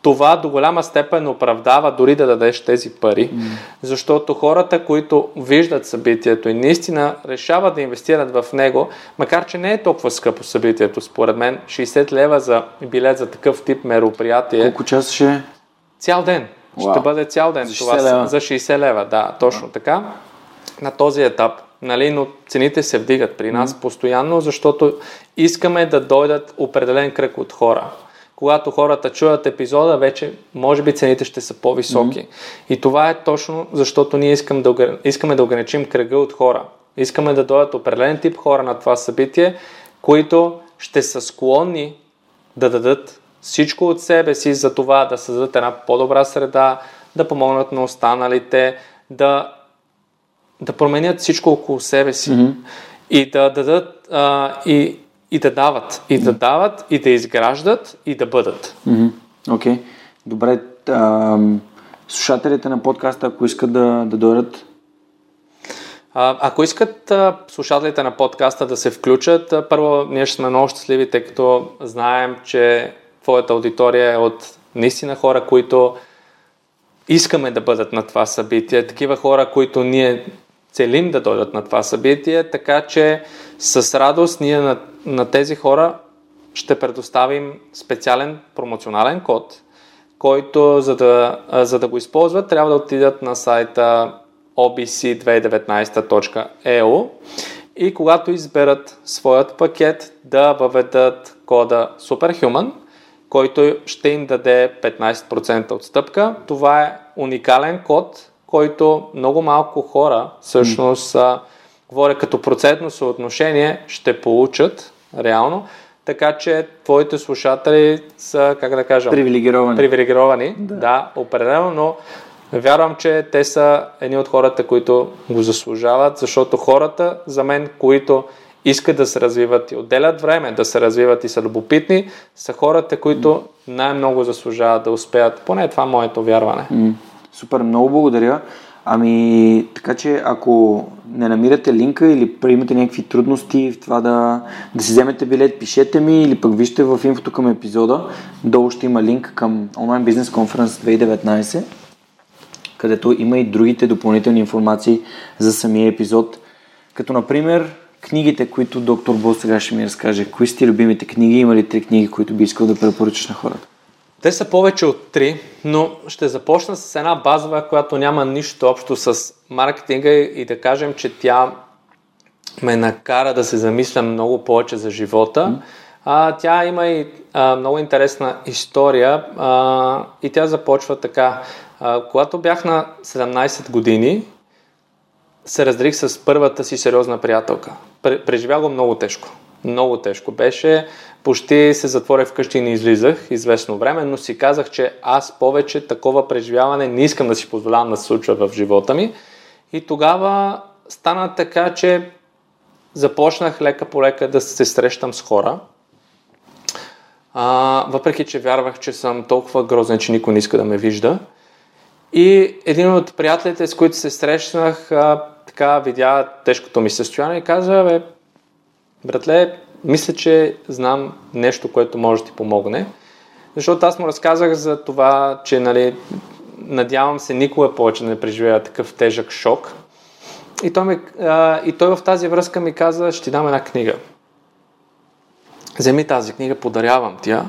това до голяма степен оправдава дори да дадеш тези пари, mm. защото хората, които виждат събитието и наистина решават да инвестират в него, макар че не е толкова скъпо събитието, според мен, 60 лева за билет за такъв тип мероприятие. Колко часа ще е? Цял ден. Wow. Ще бъде цял ден. За 60 това лева. за 60 лева, да, точно така. На този етап. Нали, но цените се вдигат при нас mm. постоянно, защото искаме да дойдат определен кръг от хора когато хората чуят епизода, вече може би цените ще са по-високи. Mm-hmm. И това е точно защото ние искам да, искаме да ограничим кръга от хора. Искаме да дойдат определен тип хора на това събитие, които ще са склонни да дадат всичко от себе си за това да създадат една по-добра среда, да помогнат на останалите, да, да променят всичко около себе си mm-hmm. и да дадат а, и и да дават, и да дават, и да изграждат, и да бъдат. Окей. Okay. Добре. А, слушателите на подкаста, ако искат да, да дойдат а, ако искат а, слушателите на подкаста да се включат, а, първо ние ще сме много щастливи, тъй като знаем, че твоята аудитория е от наистина хора, които искаме да бъдат на това събитие, такива хора, които ние целим да дойдат на това събитие, така че с радост ние на, на тези хора ще предоставим специален промоционален код, който за да, за да го използват трябва да отидат на сайта obc2019.eu и когато изберат своят пакет да въведат кода Superhuman, който ще им даде 15% отстъпка. Това е уникален код, който много малко хора всъщност mm. Говоря като процентно съотношение ще получат реално, така че твоите слушатели са, как да кажа, привилегировани. привилегировани да. да, определено, но вярвам, че те са едни от хората, които го заслужават, защото хората за мен, които искат да се развиват и отделят време да се развиват и са любопитни, са хората, които най-много заслужават да успеят. Поне това е моето вярване. Супер, много благодаря. Ами, така че ако не намирате линка или имате някакви трудности в това да, да си вземете билет, пишете ми или пък вижте в инфото към епизода. Долу ще има линк към онлайн бизнес конференс 2019, където има и другите допълнителни информации за самия епизод. Като например книгите, които доктор Бо сега ще ми разкаже. Кои сте любимите книги? Има ли три книги, които би искал да препоръчаш на хората? Те са повече от три, но ще започна с една базова, която няма нищо общо с маркетинга и да кажем, че тя ме накара да се замисля много повече за живота. А, тя има и а, много интересна история а, и тя започва така. А, когато бях на 17 години, се раздрих с първата си сериозна приятелка. Преживя го много тежко. Много тежко беше. Почти се затворих вкъщи и не излизах известно време, но си казах, че аз повече такова преживяване не искам да си позволявам да се случва в живота ми. И тогава стана така, че започнах лека по лека да се срещам с хора. А, въпреки, че вярвах, че съм толкова грозен, че никой не иска да ме вижда. И един от приятелите, с които се срещнах, а, така видя тежкото ми състояние и каза, бе, братле, мисля, че знам нещо, което може да ти помогне. Защото аз му разказах за това, че нали, надявам се никога повече да не преживея такъв тежък шок. И той, ми, а, и той в тази връзка ми каза, ще ти дам една книга. Вземи тази книга, подарявам ти я,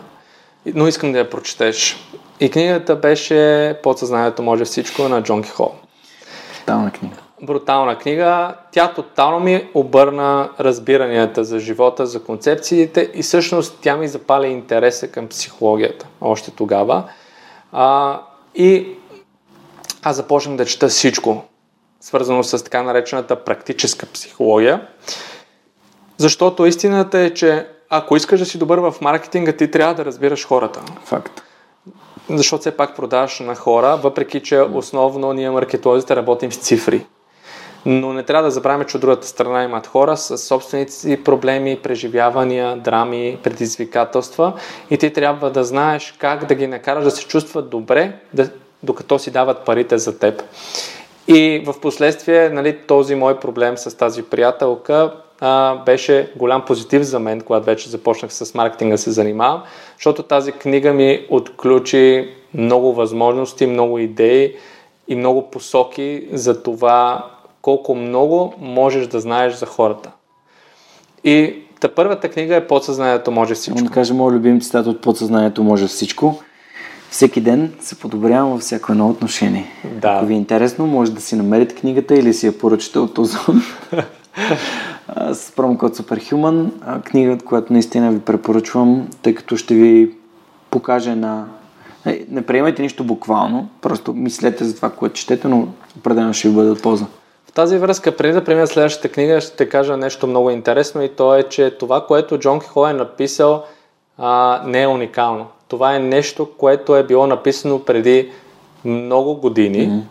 но искам да я прочетеш. И книгата беше Подсъзнанието може всичко на Джонки Хол. Тална книга брутална книга. Тя тотално ми обърна разбиранията за живота, за концепциите и всъщност тя ми запали интереса към психологията още тогава. А, и аз започнах да чета всичко, свързано с така наречената практическа психология. Защото истината е, че ако искаш да си добър в маркетинга, ти трябва да разбираш хората. Факт защото все пак продаваш на хора, въпреки че основно ние маркетолозите работим с цифри. Но не трябва да забравяме, че от другата страна имат хора с собствените си проблеми, преживявания, драми, предизвикателства и ти трябва да знаеш как да ги накараш да се чувстват добре, да, докато си дават парите за теб. И в последствие нали, този мой проблем с тази приятелка а, беше голям позитив за мен, когато вече започнах с маркетинга се занимавам, защото тази книга ми отключи много възможности, много идеи и много посоки за това колко много можеш да знаеш за хората. И та първата книга е Подсъзнанието може всичко. Да кажа моят любим цитат от Подсъзнанието може всичко. Всеки ден се подобрявам във всяко едно отношение. Да. Ако ви е интересно, може да си намерите книгата или си я поръчате от Озон. с промокод Superhuman. Книга, която наистина ви препоръчвам, тъй като ще ви покаже на... Не приемайте нищо буквално, просто мислете за това, което четете, но определено ще ви бъде от полза. В тази връзка, преди да премина следващата книга, ще кажа нещо много интересно и то е, че това, което Джон Хо е написал, а, не е уникално. Това е нещо, което е било написано преди много години. Mm-hmm.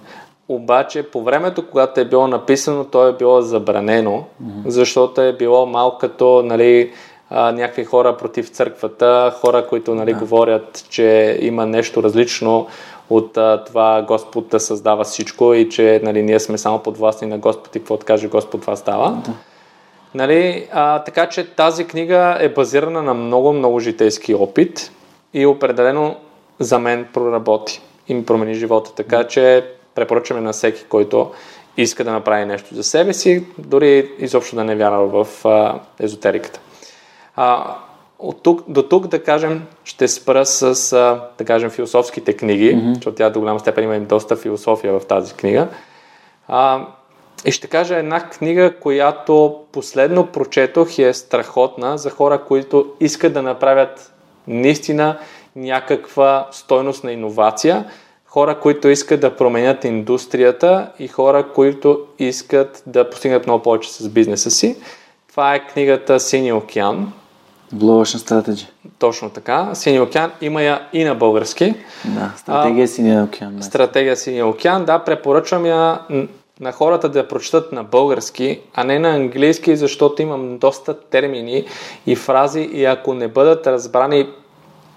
Обаче по времето, когато е било написано, то е било забранено, mm-hmm. защото е било малко като нали, а, някакви хора против църквата, хора, които нали, да. говорят, че има нещо различно от а, това Господ да създава всичко и че нали, ние сме само подвластни на Господ и какво каже Господ, това става. Да. Нали, а, така че тази книга е базирана на много-много житейски опит и определено за мен проработи и ми промени живота. Така че препоръчваме на всеки, който иска да направи нещо за себе си, дори изобщо да не вярва в а, езотериката. А, от тук, до тук, да кажем, ще спра с, да кажем, философските книги, mm-hmm. защото тя до голяма степен има и доста философия в тази книга. А, и ще кажа една книга, която последно прочетох и е страхотна за хора, които искат да направят наистина някаква стойност на иновация, хора, които искат да променят индустрията и хора, които искат да постигнат много повече с бизнеса си. Това е книгата Синия океан. Blue Ocean Strategy. Точно така. Синия океан има я и на български. Да, стратегия Синия океан. Да. Стратегия Синия океан, да, препоръчвам я на хората да я прочитат на български, а не на английски, защото имам доста термини и фрази и ако не бъдат разбрани,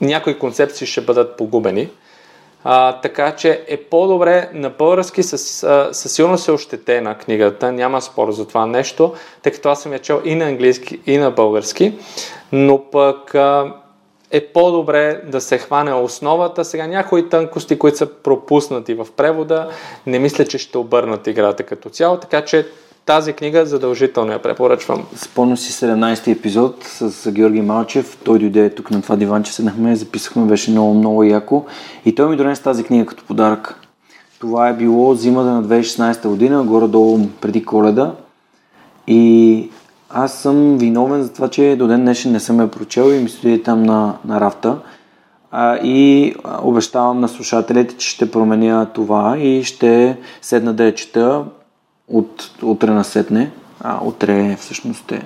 някои концепции ще бъдат погубени. А, така че е по-добре на български, със, силно се ощетена книгата, няма спор за това нещо, тъй като аз съм я чел и на английски, и на български, но пък а, е по-добре да се хване основата. Сега някои тънкости, които са пропуснати в превода, не мисля, че ще обърнат играта като цяло, така че тази книга задължително я препоръчвам. Спомням си 17-ти епизод с Георги Малчев. Той дойде тук на това диванче, седнахме, записахме, беше много, много яко. И той ми донесе тази книга като подарък. Това е било зимата на 2016 година, горе-долу преди коледа. И аз съм виновен за това, че до ден днешен не съм я прочел и ми стои там на, на рафта. А, и обещавам на слушателите, че ще променя това и ще седна да я чета от утре на сетне. А, утре всъщност е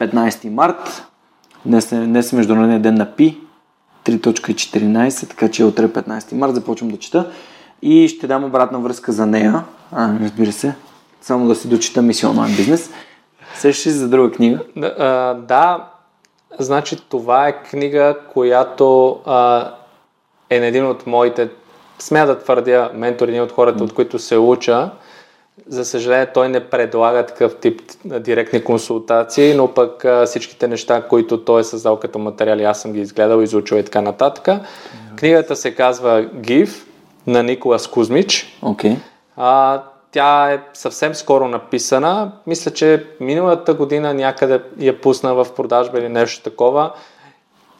15 март. Днес е, днес е Международния ден на Пи. 3.14, така че утре 15 март започвам да чета и ще дам обратна връзка за нея. А, разбира се, само да си дочита мисия онлайн бизнес. Сещаш за друга книга? Да, а, да, значи това е книга, която а, е на един от моите, смея да твърдя, ментори, един от хората, от които се уча. За съжаление, той не предлага такъв тип директни консултации, но пък а, всичките неща, които той е създал като материали, аз съм ги изгледал, изучил и така нататък. Книгата се казва Give на Николас Кузмич. Okay. А, тя е съвсем скоро написана. Мисля, че миналата година някъде я пусна в продажба или нещо такова.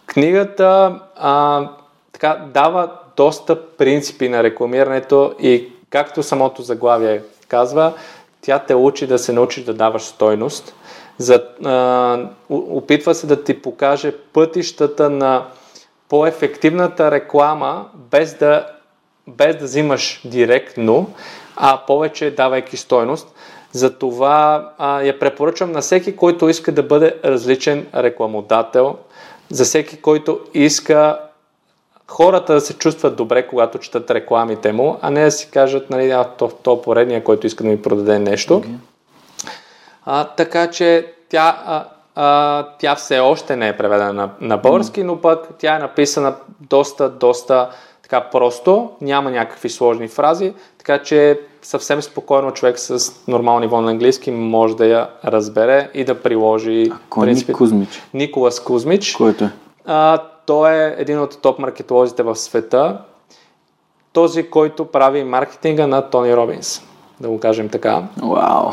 Книгата а, така, дава доста принципи на рекламирането и както самото заглавие казва, тя те учи да се научиш да даваш стойност. За, а, опитва се да ти покаже пътищата на по-ефективната реклама, без да, без да взимаш директно, а повече давайки стойност. Затова а, я препоръчвам на всеки, който иска да бъде различен рекламодател, за всеки, който иска хората да се чувстват добре, когато четат рекламите му, а не да си кажат, нали, а, то, то поредния, който иска да ми продаде нещо. Okay. А, така че тя, а, а, тя все още не е преведена на, на български, но пък тя е написана доста, доста така просто, няма някакви сложни фрази, така че съвсем спокойно човек с нормално ниво на английски може да я разбере и да приложи. А кой е Ник Кузмич? Николас Кузмич. Който е? А, той е един от топ маркетолозите в света. Този, който прави маркетинга на Тони Робинс. Да го кажем така. Вау!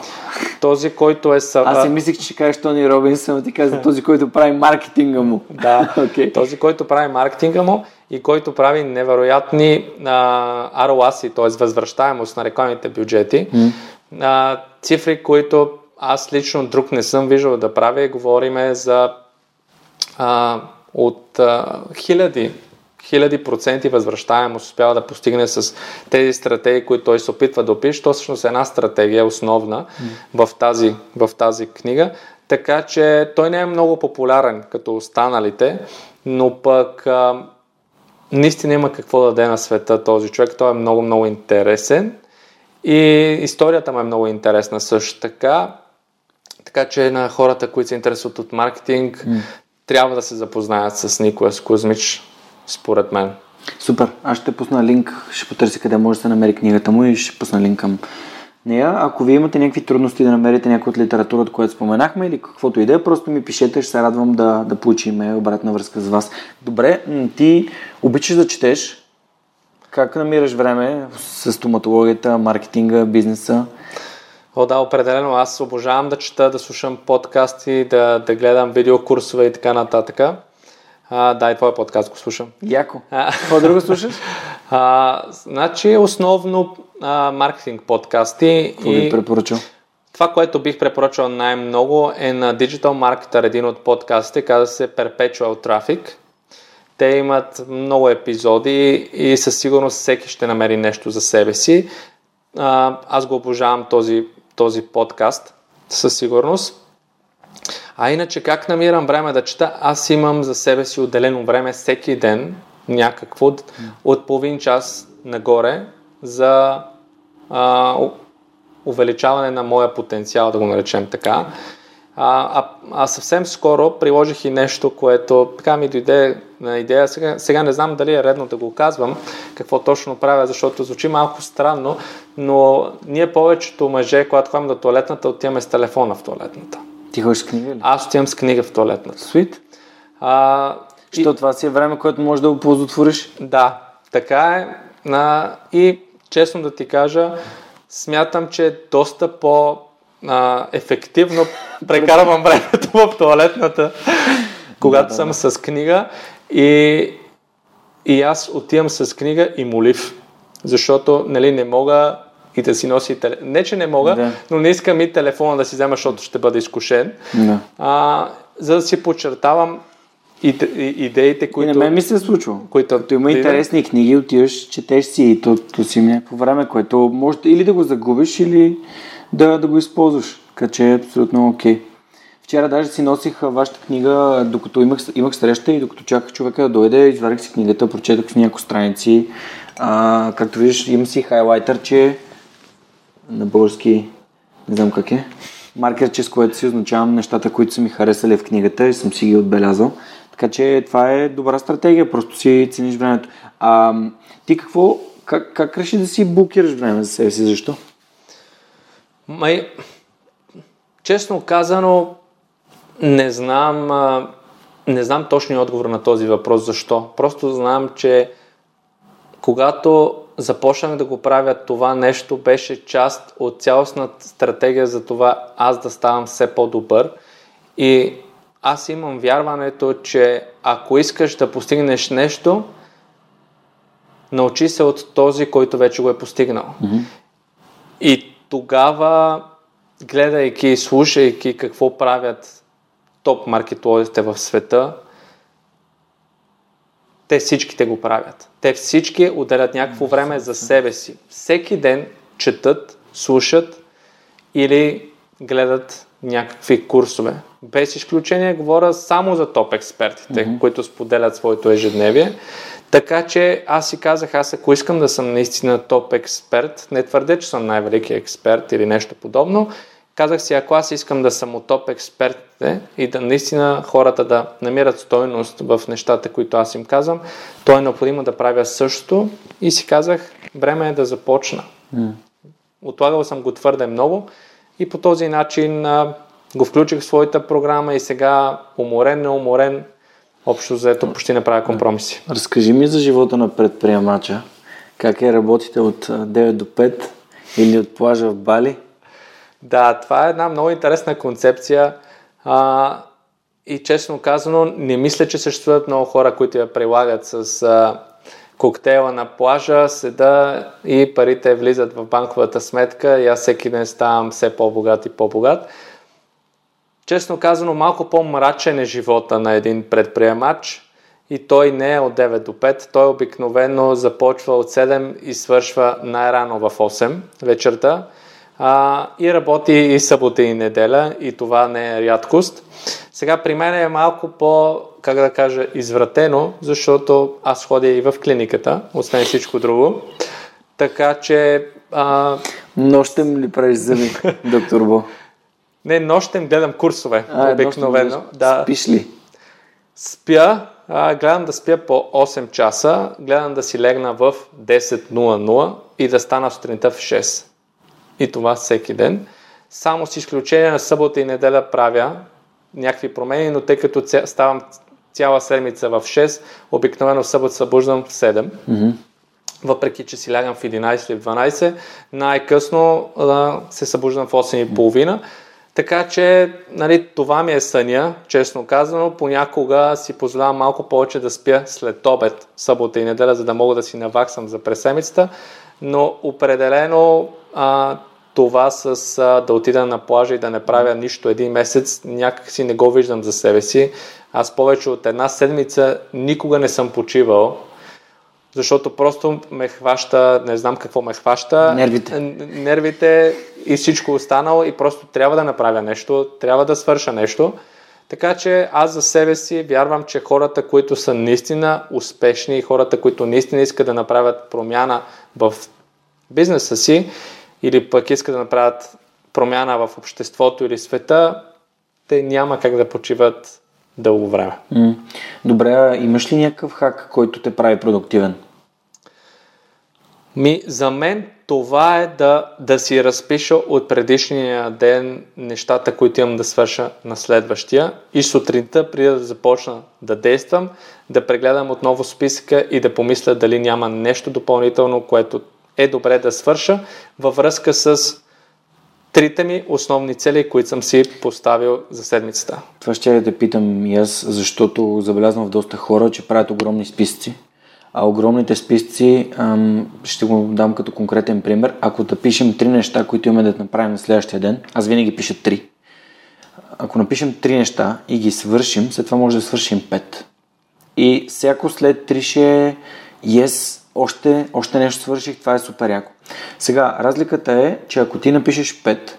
Този, който е... Съ... Аз си мислих, че ще кажеш Тони Робинс, но ти каза този, който прави маркетинга му. Да, okay. този, който прави маркетинга му и който прави невероятни а, ROAS, т.е. възвръщаемост на рекламните бюджети. Mm. А, цифри, които аз лично друг не съм виждал да прави. Говориме за а, от а, хиляди, хиляди проценти възвръщаемост успява да постигне с тези стратегии, които той се опитва да опише. То всъщност е една стратегия основна mm. в, тази, в тази книга. Така че той не е много популярен като останалите, но пък а, наистина има какво да даде на света този човек. Той е много, много интересен и историята му е много интересна също така. Така че на хората, които се интересуват от маркетинг, mm. Трябва да се запознаят с Николас Кузмич, според мен. Супер. Аз ще пусна линк, ще потърся къде може да се намери книгата му и ще пусна линк към нея. Ако вие имате някакви трудности да намерите някоя от литературата, която споменахме или каквото и да е, просто ми пишете, ще се радвам да, да получим обратна връзка с вас. Добре, ти обичаш да четеш. Как намираш време с стоматологията, маркетинга, бизнеса? О, да, определено. Аз обожавам да чета, да слушам подкасти, да, да гледам видеокурсове и така нататък. А, да, и твой подкаст го слушам. Яко. Какво друго слушаш? А, значи, основно а, маркетинг подкасти. Какво и... би препоръчал? Това, което бих препоръчал най-много е на Digital Marketer, един от подкастите, казва се Perpetual Traffic. Те имат много епизоди и със сигурност всеки ще намери нещо за себе си. А, аз го обожавам този, този подкаст, със сигурност. А иначе как намирам време да чета? Аз имам за себе си отделено време всеки ден, някакво, от половин час нагоре, за а, увеличаване на моя потенциал, да го наречем така. А, а, а съвсем скоро приложих и нещо, което така ми дойде на идея. Сега, сега не знам дали е редно да го казвам, какво точно правя, защото звучи малко странно, но ние повечето мъже, когато ходим до туалетната, отиваме с телефона в туалетната. Ти ходиш с книга ли? Аз отивам с книга в туалетната. Свит? А, Що и... това си е време, което можеш да го оползотвориш? Да, така е. А, и честно да ти кажа, смятам, че е доста по а, ефективно прекарвам времето в туалетната, когато да, съм с книга и, и аз отивам с книга и молив, защото нали, не мога и да си носи телефон. Не, че не мога, да. но не искам и телефона да си взема, защото ще бъда изкушен. Да. А, за да си подчертавам и, и, идеите, които... И на мен ми се е случва. Които... Като има интересни книги, отиваш, четеш си и то, то си някакво време, което може или да го загубиш, или да, да го използваш. Така че е абсолютно окей. Вчера даже си носих вашата книга, докато имах, имах среща и докато чаках човека да дойде, извадих си книгата, прочетох в няколко страници. А, както виждаш, имам си хайлайтър, че на български, не знам как е, маркерче, с което си означавам нещата, които са ми харесали в книгата и съм си ги отбелязал. Така че това е добра стратегия, просто си цениш времето. А, ти какво, как, как реши да си блокираш време за себе си? Защо? Май, честно казано, не знам, не знам точния отговор на този въпрос. Защо? Просто знам, че когато започнах да го правя това нещо, беше част от цялостната стратегия за това аз да ставам все по-добър. И аз имам вярването, че ако искаш да постигнеш нещо, научи се от този, който вече го е постигнал. Mm-hmm. И тогава, гледайки и слушайки какво правят топ маркетолозите в света, те всичките го правят. Те всички отделят някакво време за себе си. Всеки ден четат, слушат или гледат някакви курсове. Без изключение говоря само за топ експертите, mm-hmm. които споделят своето ежедневие. Така че аз си казах, аз ако искам да съм наистина топ експерт, не твърде, че съм най-великият експерт или нещо подобно, казах си, ако аз искам да съм от топ експертите и да наистина хората да намират стойност в нещата, които аз им казвам, то е необходимо да правя същото и си казах, време е да започна. Mm. Отлагал съм го твърде много и по този начин а, го включих в своята програма и сега уморен, неуморен, общо заето почти не правя компромиси. Разкажи ми за живота на предприемача. Как е работите от 9 до 5 или от плажа в Бали? Да, това е една много интересна концепция а, и честно казано не мисля, че съществуват много хора, които я прилагат с а, коктейла на плажа, седа и парите влизат в банковата сметка и аз всеки ден ставам все по-богат и по-богат. Честно казано, малко по-мрачен е живота на един предприемач и той не е от 9 до 5. Той обикновено започва от 7 и свършва най-рано в 8 вечерта а, и работи и събота и неделя и това не е рядкост. Сега при мен е малко по, как да кажа, извратено, защото аз ходя и в клиниката, освен всичко друго. Така че... А... Нощем ли правиш зъби, доктор Бо? Не, нощем гледам курсове, а, обикновено. Да. Спиш ли? Спя, а, гледам да спя по 8 часа, гледам да си легна в 10.00 и да стана сутринта в 6 и това всеки ден. Само с изключение на събота и неделя правя някакви промени, но тъй като ставам цяла седмица в 6, обикновено събота събуждам в 7. Mm-hmm. Въпреки, че си лягам в 11 или в 12, най-късно а, се събуждам в 8.30. Така че, нали, това ми е съня, честно казано. Понякога си позволявам малко повече да спя след обед, събота и неделя, за да мога да си наваксам за преседмицата. Но определено а, това с а, да отида на плажа и да не правя нищо един месец, някак си не го виждам за себе си. Аз повече от една седмица никога не съм почивал, защото просто ме хваща, не знам какво ме хваща. Нервите. Нервите и всичко останало и просто трябва да направя нещо, трябва да свърша нещо. Така че аз за себе си вярвам, че хората, които са наистина успешни, хората, които наистина искат да направят промяна в бизнеса си, или пък искат да направят промяна в обществото или света, те няма как да почиват дълго време. Добре, имаш ли някакъв хак, който те прави продуктивен? Ми, за мен това е да, да си разпиша от предишния ден нещата, които имам да свърша на следващия и сутринта, преди да започна да действам, да прегледам отново списъка и да помисля дали няма нещо допълнително, което е добре да свърша във връзка с трите ми основни цели, които съм си поставил за седмицата. Това ще да те питам и аз, защото забелязвам в доста хора, че правят огромни списъци. А огромните списъци, ам, ще го дам като конкретен пример. Ако да пишем три неща, които имаме да направим на следващия ден, аз винаги пиша три. Ако напишем три неща и ги свършим, след това може да свършим пет. И всяко след три ще е yes, още, още нещо свърших, това е супер яко. Сега, разликата е, че ако ти напишеш 5,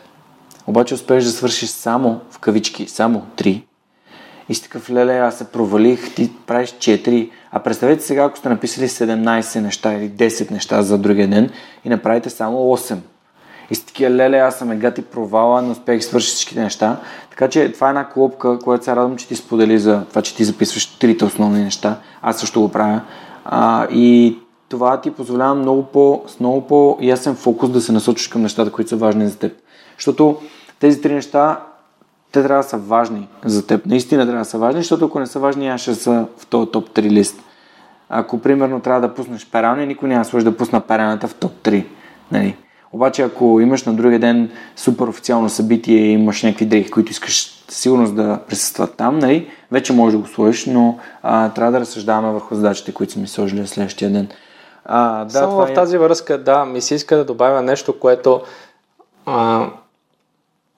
обаче успееш да свършиш само, в кавички, само 3, и си такъв, леле, аз се провалих, ти правиш 4, а представете сега, ако сте написали 17 неща или 10 неща за другия ден и направите само 8. И си такива, леле, аз съм гати провала, не успех да свърши всичките неща. Така че това е една клопка, която се радвам, че ти сподели за това, че ти записваш трите основни неща. Аз също го правя. А, и това ти позволява много по, с много по-ясен фокус да се насочиш към нещата, които са важни за теб. Защото тези три неща, те трябва да са важни за теб. Наистина трябва да са важни, защото ако не са важни, аз ще са в този топ 3 лист. Ако, примерно, трябва да пуснеш пералня, никой няма да да пусна пералнята в топ 3. Нали? Обаче, ако имаш на другия ден супер официално събитие и имаш някакви дрехи, които искаш сигурност да присъстват там, нали, вече можеш да го сложиш, но а, трябва да разсъждаваме върху задачите, които са ми сложили следващия ден. А, да, Само в е... тази връзка, да, ми се иска да добавя нещо, което а,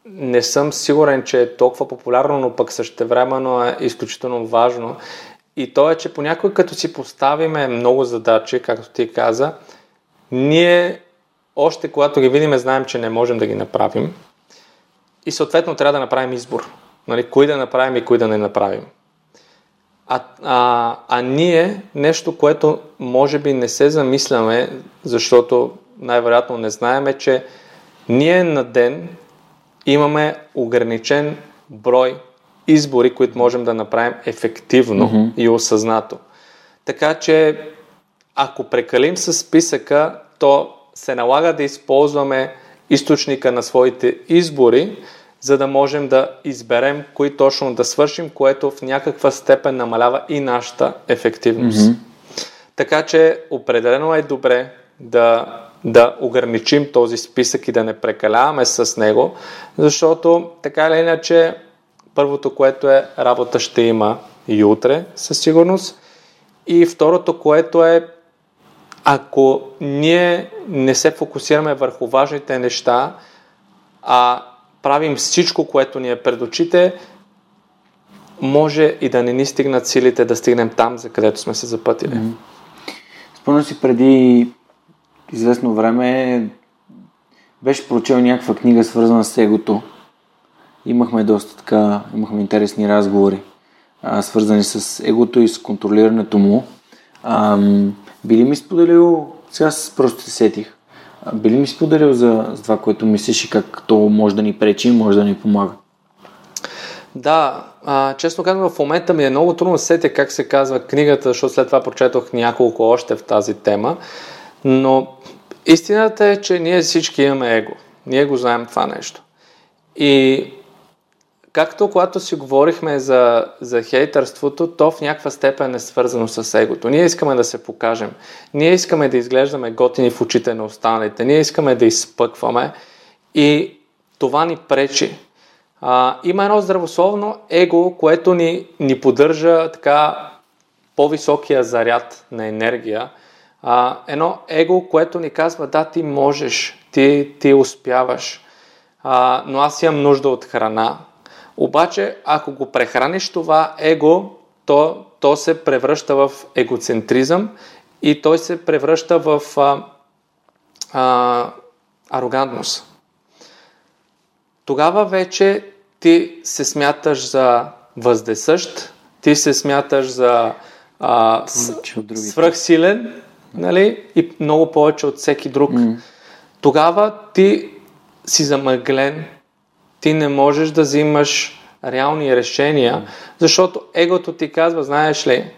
не съм сигурен, че е толкова популярно, но пък същевременно е изключително важно. И то е, че понякога като си поставиме много задачи, както ти каза, ние още когато ги видим, знаем, че не можем да ги направим. И съответно трябва да направим избор. Нали, кои да направим и кои да не направим. А, а, а ние, нещо, което може би не се замисляме, защото най-вероятно не знаеме, че ние на ден имаме ограничен брой избори, които можем да направим ефективно mm-hmm. и осъзнато. Така че, ако прекалим с списъка, то се налага да използваме източника на своите избори, за да можем да изберем кои точно да свършим, което в някаква степен намалява и нашата ефективност. Mm-hmm. Така че определено е добре да, да ограничим този списък и да не прекаляваме с него, защото така или иначе първото, което е работа ще има и утре със сигурност и второто, което е ако ние не се фокусираме върху важните неща, а правим всичко, което ни е пред очите, може и да не ни стигнат силите да стигнем там, за където сме се запътили. Mm-hmm. Спомням си преди известно време беше прочел някаква книга, свързана с егото. Имахме доста така, имахме интересни разговори, а, свързани с егото и с контролирането му. А, били ми споделил, сега просто се сетих, а, били ми споделил за, за това, което мислиш и как то може да ни пречи и може да ни помага? Да, а, честно казвам, в момента ми е много трудно да сетя как се казва книгата, защото след това прочетох няколко още в тази тема. Но истината е, че ние всички имаме его. Ние го знаем това нещо. И както когато си говорихме за, за хейтърството, то в някаква степен е свързано с егото. Ние искаме да се покажем. Ние искаме да изглеждаме готини в очите на останалите. Ние искаме да изпъкваме. И това ни пречи. А, има едно здравословно его, което ни, ни поддържа така по-високия заряд на енергия. А, едно его, което ни казва, да, ти можеш, ти, ти успяваш, а, но аз имам нужда от храна. Обаче, ако го прехраниш това его, то, то се превръща в егоцентризъм и той се превръща в а, а, арогантност. Тогава вече ти се смяташ за въздесъщ, ти се смяташ за а, с, свръхсилен нали? и много повече от всеки друг. Mm. Тогава ти си замъглен, ти не можеш да взимаш реални решения, mm. защото егото ти казва, знаеш ли,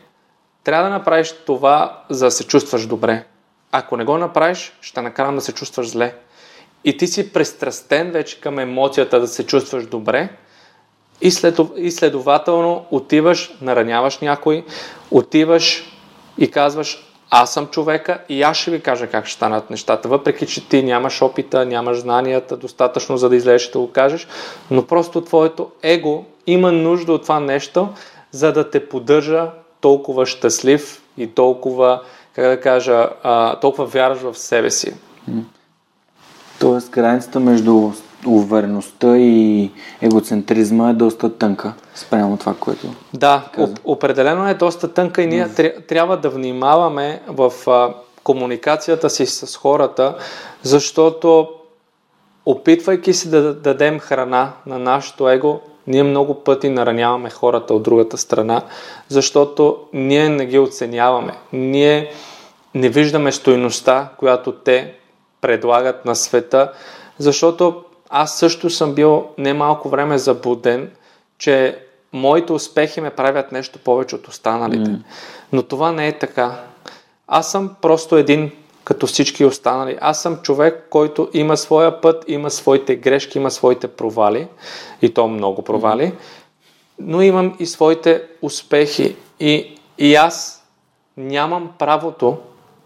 трябва да направиш това, за да се чувстваш добре. Ако не го направиш, ще накарам да се чувстваш зле и ти си пристрастен вече към емоцията да се чувстваш добре и, след, и следователно отиваш, нараняваш някой, отиваш и казваш аз съм човека и аз ще ви кажа как ще станат нещата, въпреки че ти нямаш опита, нямаш знанията достатъчно за да излезеш да го кажеш, но просто твоето его има нужда от това нещо, за да те поддържа толкова щастлив и толкова, как да кажа, толкова вярваш в себе си. Тоест границата между увереността и егоцентризма е доста тънка спрямо това, което. Да, каза. определено е доста тънка и ние трябва да внимаваме в а, комуникацията си с хората, защото опитвайки се да дадем храна на нашето его, ние много пъти нараняваме хората от другата страна, защото ние не ги оценяваме. Ние не виждаме стойността, която те предлагат на света, защото аз също съм бил немалко време заблуден, че моите успехи ме правят нещо повече от останалите. Mm. Но това не е така. Аз съм просто един като всички останали. Аз съм човек, който има своя път, има своите грешки, има своите провали, и то много провали, но имам и своите успехи. И, и аз нямам правото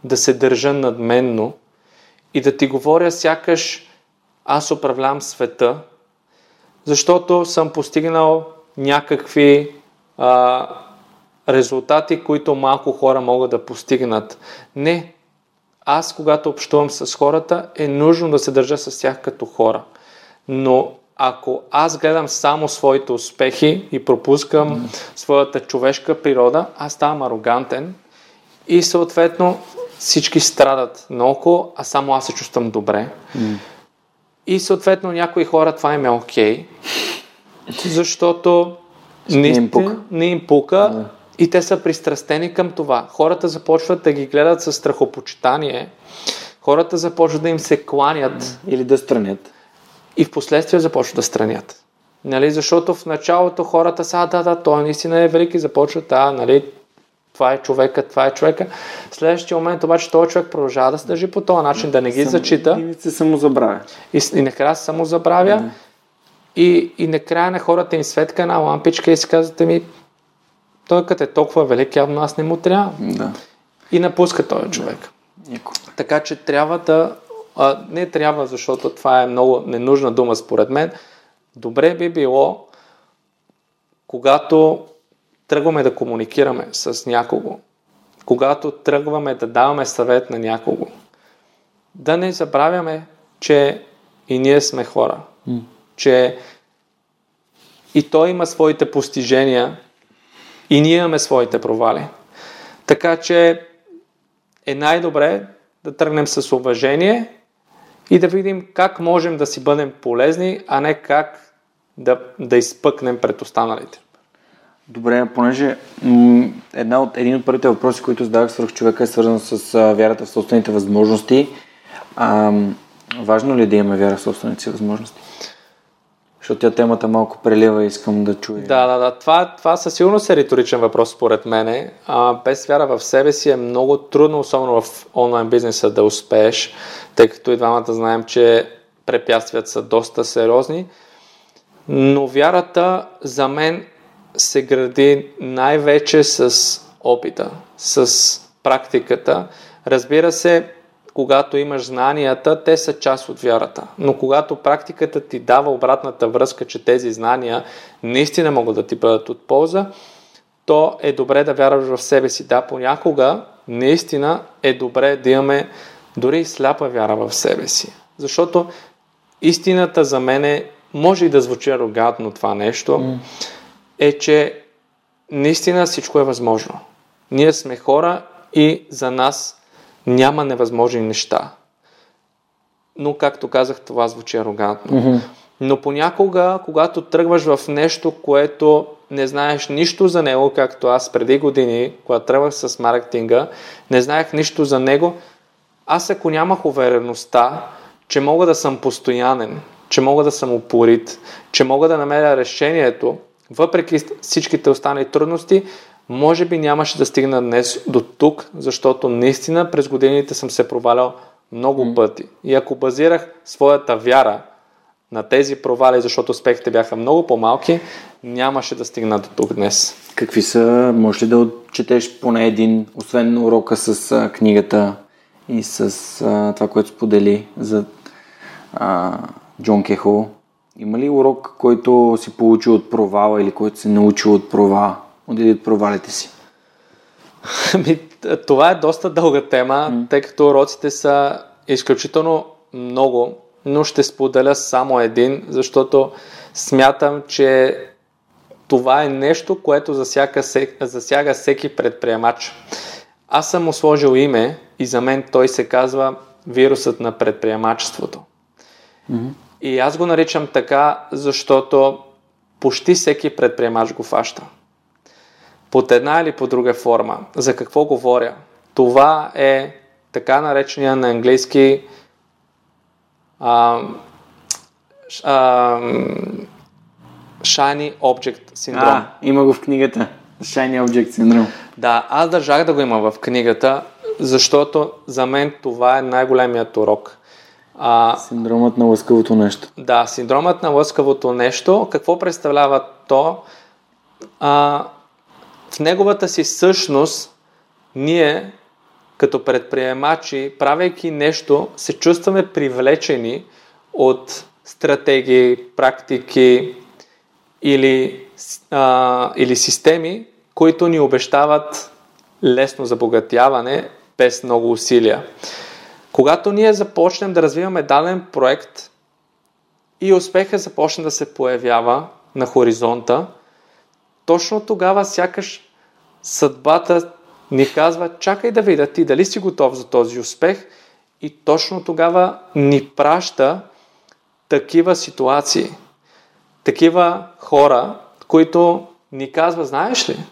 да се държа надменно и да ти говоря сякаш аз управлявам света, защото съм постигнал някакви а, резултати, които малко хора могат да постигнат. Не. Аз, когато общувам с хората, е нужно да се държа с тях като хора. Но ако аз гледам само своите успехи и пропускам mm. своята човешка природа, аз ставам арогантен и съответно всички страдат наоколо, а само аз се чувствам добре. Mm. И съответно някои хора това им е окей, okay, защото не им пука, не им пука yeah. и те са пристрастени към това. Хората започват да ги гледат с страхопочитание, хората започват да им се кланят. Или да странят. и в последствие започват да странят. Нали, защото в началото хората са, да, да, той наистина е велики, започват, а, нали, това е човека, това е човека. В следващия момент обаче този човек продължава да се държи по този начин, да не ги Само- зачита И се самозабравя. и, и накрая се самозабравя Да. и, и накрая на хората им светка една лампичка и си казвате ми, той като е толкова велик, явно аз не му трябва. Да. И напуска този човек. Яко. Така че трябва да. А, не трябва, защото това е много ненужна дума според мен. Добре би било, когато тръгваме да комуникираме с някого, когато тръгваме да даваме съвет на някого, да не забравяме, че и ние сме хора. Че и той има своите постижения, и ние имаме своите провали. Така че е най-добре да тръгнем с уважение и да видим как можем да си бъдем полезни, а не как да, да изпъкнем пред останалите. Добре, понеже една от, един от първите въпроси, които задавах свърх човека е свързан с а, вярата в собствените възможности. А, важно ли е да имаме вяра в собствените си възможности? Защото тя темата малко прелива и искам да чуя. Да, да, да. Това, това със сигурност е риторичен въпрос, според мен. А, без вяра в себе си е много трудно, особено в онлайн бизнеса, да успееш, тъй като и двамата знаем, че препятствията са доста сериозни. Но вярата за мен се гради най-вече с опита, с практиката. Разбира се, когато имаш знанията, те са част от вярата. Но когато практиката ти дава обратната връзка, че тези знания наистина могат да ти бъдат от полза, то е добре да вярваш в себе си. Да, понякога наистина е добре да имаме дори сляпа вяра в себе си. Защото истината за мен е, може и да звучи арогантно това нещо, е, че наистина всичко е възможно. Ние сме хора и за нас няма невъзможни неща. Но, както казах, това звучи арогантно. Но понякога, когато тръгваш в нещо, което не знаеш нищо за него, както аз преди години, когато тръгвах с маркетинга, не знаех нищо за него, аз ако нямах увереността, че мога да съм постоянен, че мога да съм упорит, че мога да намеря решението, въпреки всичките останали трудности, може би нямаше да стигна днес до тук, защото наистина през годините съм се провалял много mm. пъти. И ако базирах своята вяра на тези провали, защото успехите бяха много по-малки, нямаше да стигна до тук днес. Какви са, може ли да отчетеш поне един, освен урока с а, книгата и с а, това, което сподели за а, Джон Кехо? Има ли урок, който си получил от провала или който си научил от провала, от един от провалите си? Ами, това е доста дълга тема, mm. тъй като уроците са изключително много, но ще споделя само един, защото смятам, че това е нещо, което засяга, засяга всеки предприемач. Аз съм му сложил име и за мен той се казва вирусът на предприемачеството. Mm-hmm. И аз го наричам така, защото почти всеки предприемач го фаща. Под една или по друга форма. За какво говоря? Това е така наречения на английски а, а, Shiny Object синдром. А, има го в книгата. Shiny Object синдром. Да, аз държах да го има в книгата, защото за мен това е най-големият урок. А, Синдромът на лъскавото нещо. Да, синдромът на лъскавото нещо. Какво представлява то? А, в неговата си същност ние като предприемачи, правейки нещо, се чувстваме привлечени от стратегии, практики или, а, или системи, които ни обещават лесно забогатяване без много усилия. Когато ние започнем да развиваме даден проект и успеха започне да се появява на хоризонта, точно тогава сякаш съдбата ни казва, чакай да видя ти дали си готов за този успех и точно тогава ни праща такива ситуации, такива хора, които ни казва, знаеш ли,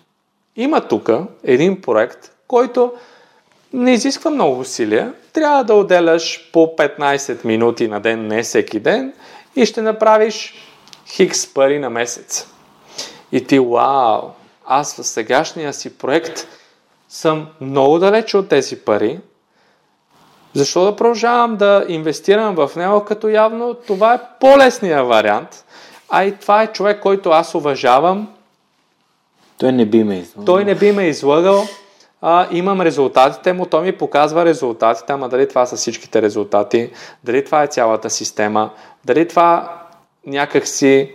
има тук един проект, който не изисква много усилия, трябва да отделяш по 15 минути на ден, не всеки ден, и ще направиш хикс пари на месец. И ти, вау, аз в сегашния си проект съм много далече от тези пари, защо да продължавам да инвестирам в него, като явно това е по-лесният вариант, а и това е човек, който аз уважавам. Той не би ме излагал. Той не би ме излагал. А, имам резултатите му, той ми показва резултатите, ама дали това са всичките резултати, дали това е цялата система, дали това някакси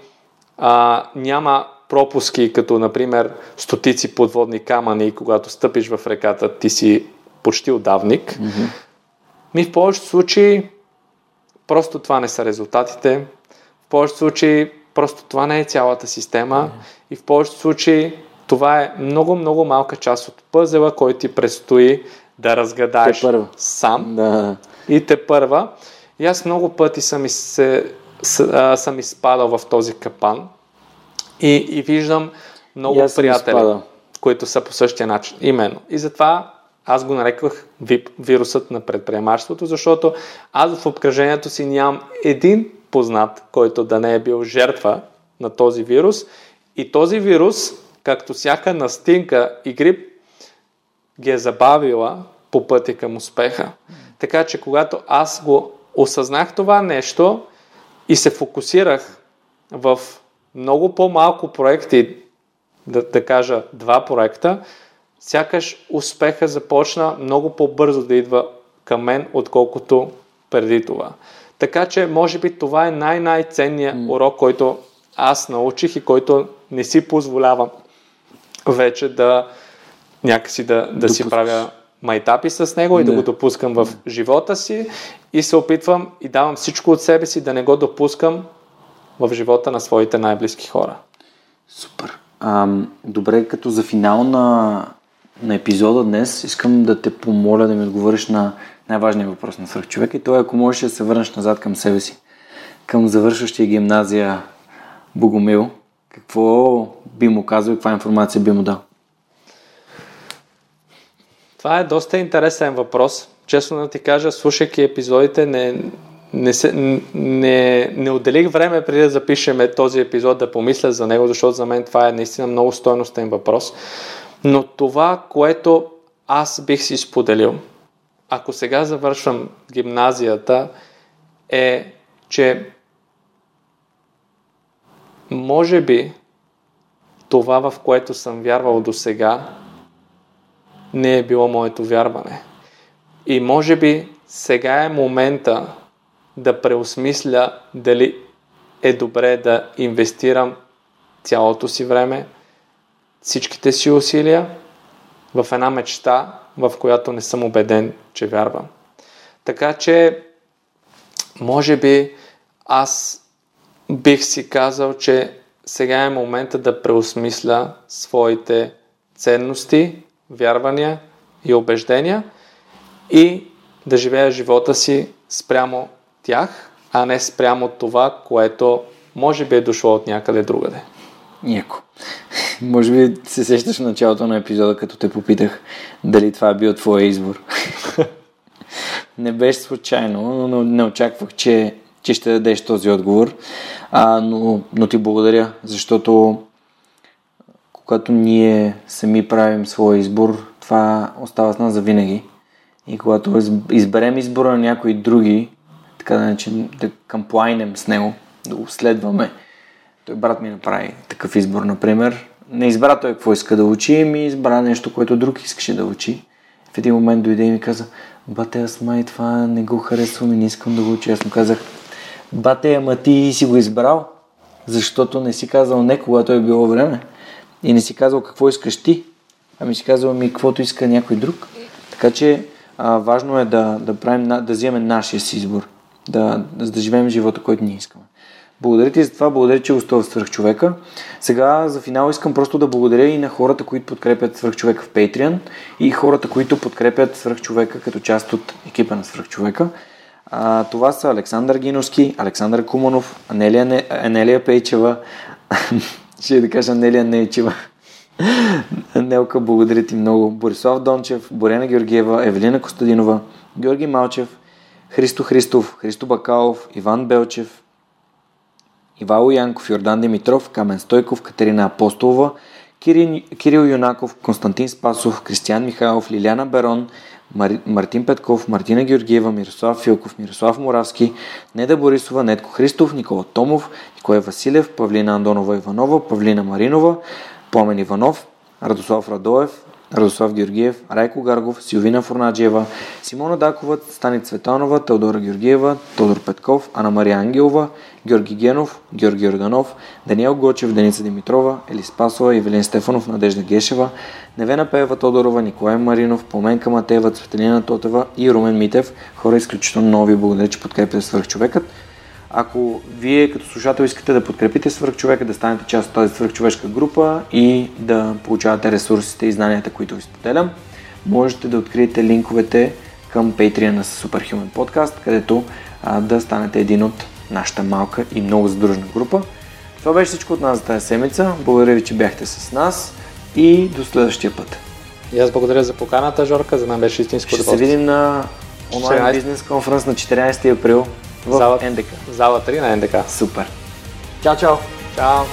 а, няма пропуски, като например стотици подводни камъни, когато стъпиш в реката, ти си почти отдавник. Mm-hmm. Ми в повечето случаи просто това не са резултатите, в повечето случаи просто това не е цялата система mm-hmm. и в повечето случаи това е много, много малка част от пъзела, който ти предстои да разгадаеш те първа. сам Да. и те първа. И аз много пъти съм, се, съм изпадал в този капан и, и виждам много И приятели, изпадал. които са по същия начин. Именно. И затова аз го нареках вип, вирусът на предприемачеството, защото аз в обкръжението си нямам един познат, който да не е бил жертва на този вирус. И този вирус, както всяка настинка и грип, ги е забавила по пътя към успеха. Така че когато аз го осъзнах това нещо и се фокусирах в много по-малко проекти, да, да кажа два проекта, сякаш успеха започна много по-бързо да идва към мен, отколкото преди това. Така че, може би, това е най-най-ценният mm. урок, който аз научих и който не си позволявам вече да някакси да, да си правя майтапи с него и да Не. го допускам в живота си и се опитвам и давам всичко от себе си да не го допускам в живота на своите най-близки хора. Супер. Ам, добре, като за финал на, на епизода днес, искам да те помоля да ми отговориш на най-важния въпрос на свръхчовека и то е ако можеш да се върнеш назад към себе си, към завършващия гимназия Богомил, какво би му казал и каква информация би му дал? Това е доста интересен въпрос. Честно да ти кажа, слушайки епизодите, не, не, се, не, не отделих време преди да запишем този епизод да помисля за него, защото за мен това е наистина много стойностен въпрос. Но това, което аз бих си споделил, ако сега завършвам гимназията, е, че може би това, в което съм вярвал до сега, не е било моето вярване. И може би сега е момента да преосмисля дали е добре да инвестирам цялото си време, всичките си усилия в една мечта, в която не съм убеден, че вярвам. Така че, може би, аз бих си казал, че сега е момента да преосмисля своите ценности, вярвания и убеждения и да живея живота си спрямо тях, а не спрямо това, което може би е дошло от някъде другаде. Яко. Може би се сещаш в началото на епизода, като те попитах дали това е бил твой избор. не беше случайно, но не очаквах, че, че ще дадеш този отговор. А, но, но ти благодаря, защото когато ние сами правим своя избор, това остава с нас за винаги. И когато изберем избора на някои други, така да начем, да камплайнем с него, да го следваме, той брат ми направи такъв избор, например. Не избра той какво иска да учи, ми избра нещо, което друг искаше да учи. В един момент дойде и ми каза, бате, аз май това не го харесвам и не искам да го уча. Аз му казах, бате, ама ти си го избрал, защото не си казал не, когато е било време. И не си казал какво искаш ти, ами си казал ми каквото иска някой друг. Така че а, важно е да, да, правим, да вземем нашия си избор, да, да, живеем живота, който ние искаме. Благодаря ти за това, благодаря, че гостува в Свърхчовека. Сега за финал искам просто да благодаря и на хората, които подкрепят Свърхчовека в Patreon и хората, които подкрепят Свърхчовека като част от екипа на Свърхчовека. А, това са Александър Гиновски, Александър Куманов, Анелия, Не... Анелия Пейчева, ще да кажа Анелия Нейчева, Нелка, благодаря ти много, Борислав Дончев, Боряна Георгиева, Евелина Костадинова, Георги Малчев, Христо Христов, Христо Бакалов, Иван Белчев, Ивало Янков, Йордан Димитров, Камен Стойков, Катерина Апостолова, Кирил, Кирил Юнаков, Константин Спасов, Кристиян Михайлов, Лиляна Берон, Мар... Мартин Петков, Мартина Георгиева, Мирослав Филков, Мирослав Моравски, Неда Борисова, Нетко Христов, Никола Томов, Николай Василев, Павлина Андонова Иванова, Павлина Маринова, Пламен Иванов, Радослав Радоев, Радослав Георгиев, Райко Гаргов, Силвина Фурнаджиева, Симона Дакова, Стани Цветанова, Теодора Георгиева, Тодор Петков, Ана Мария Ангелова, Георги Генов, Георги Орданов, Даниел Гочев, Деница Димитрова, Елис Пасова, Евелин Стефанов, Надежда Гешева, Невена Пеева Тодорова, Николай Маринов, Поменка Матева, Цветелина Тотева и Румен Митев. Хора изключително нови, благодаря, че подкрепяте свърхчовекът. Ако вие като слушател искате да подкрепите свърхчовека, да станете част от тази свърхчовешка група и да получавате ресурсите и знанията, които ви споделям, можете да откриете линковете към Patreon на Superhuman Podcast, където а, да станете един от нашата малка и много задружна група. Това беше всичко от нас за тази седмица. Благодаря ви, че бяхте с нас и до следващия път. И аз благодаря за поканата, Жорка. За мен беше истинско Ще се видим на онлайн бизнес конференс на 14 април в зала, НДК. Зала 3 на НДК. Супер. Чао, чао! Чао!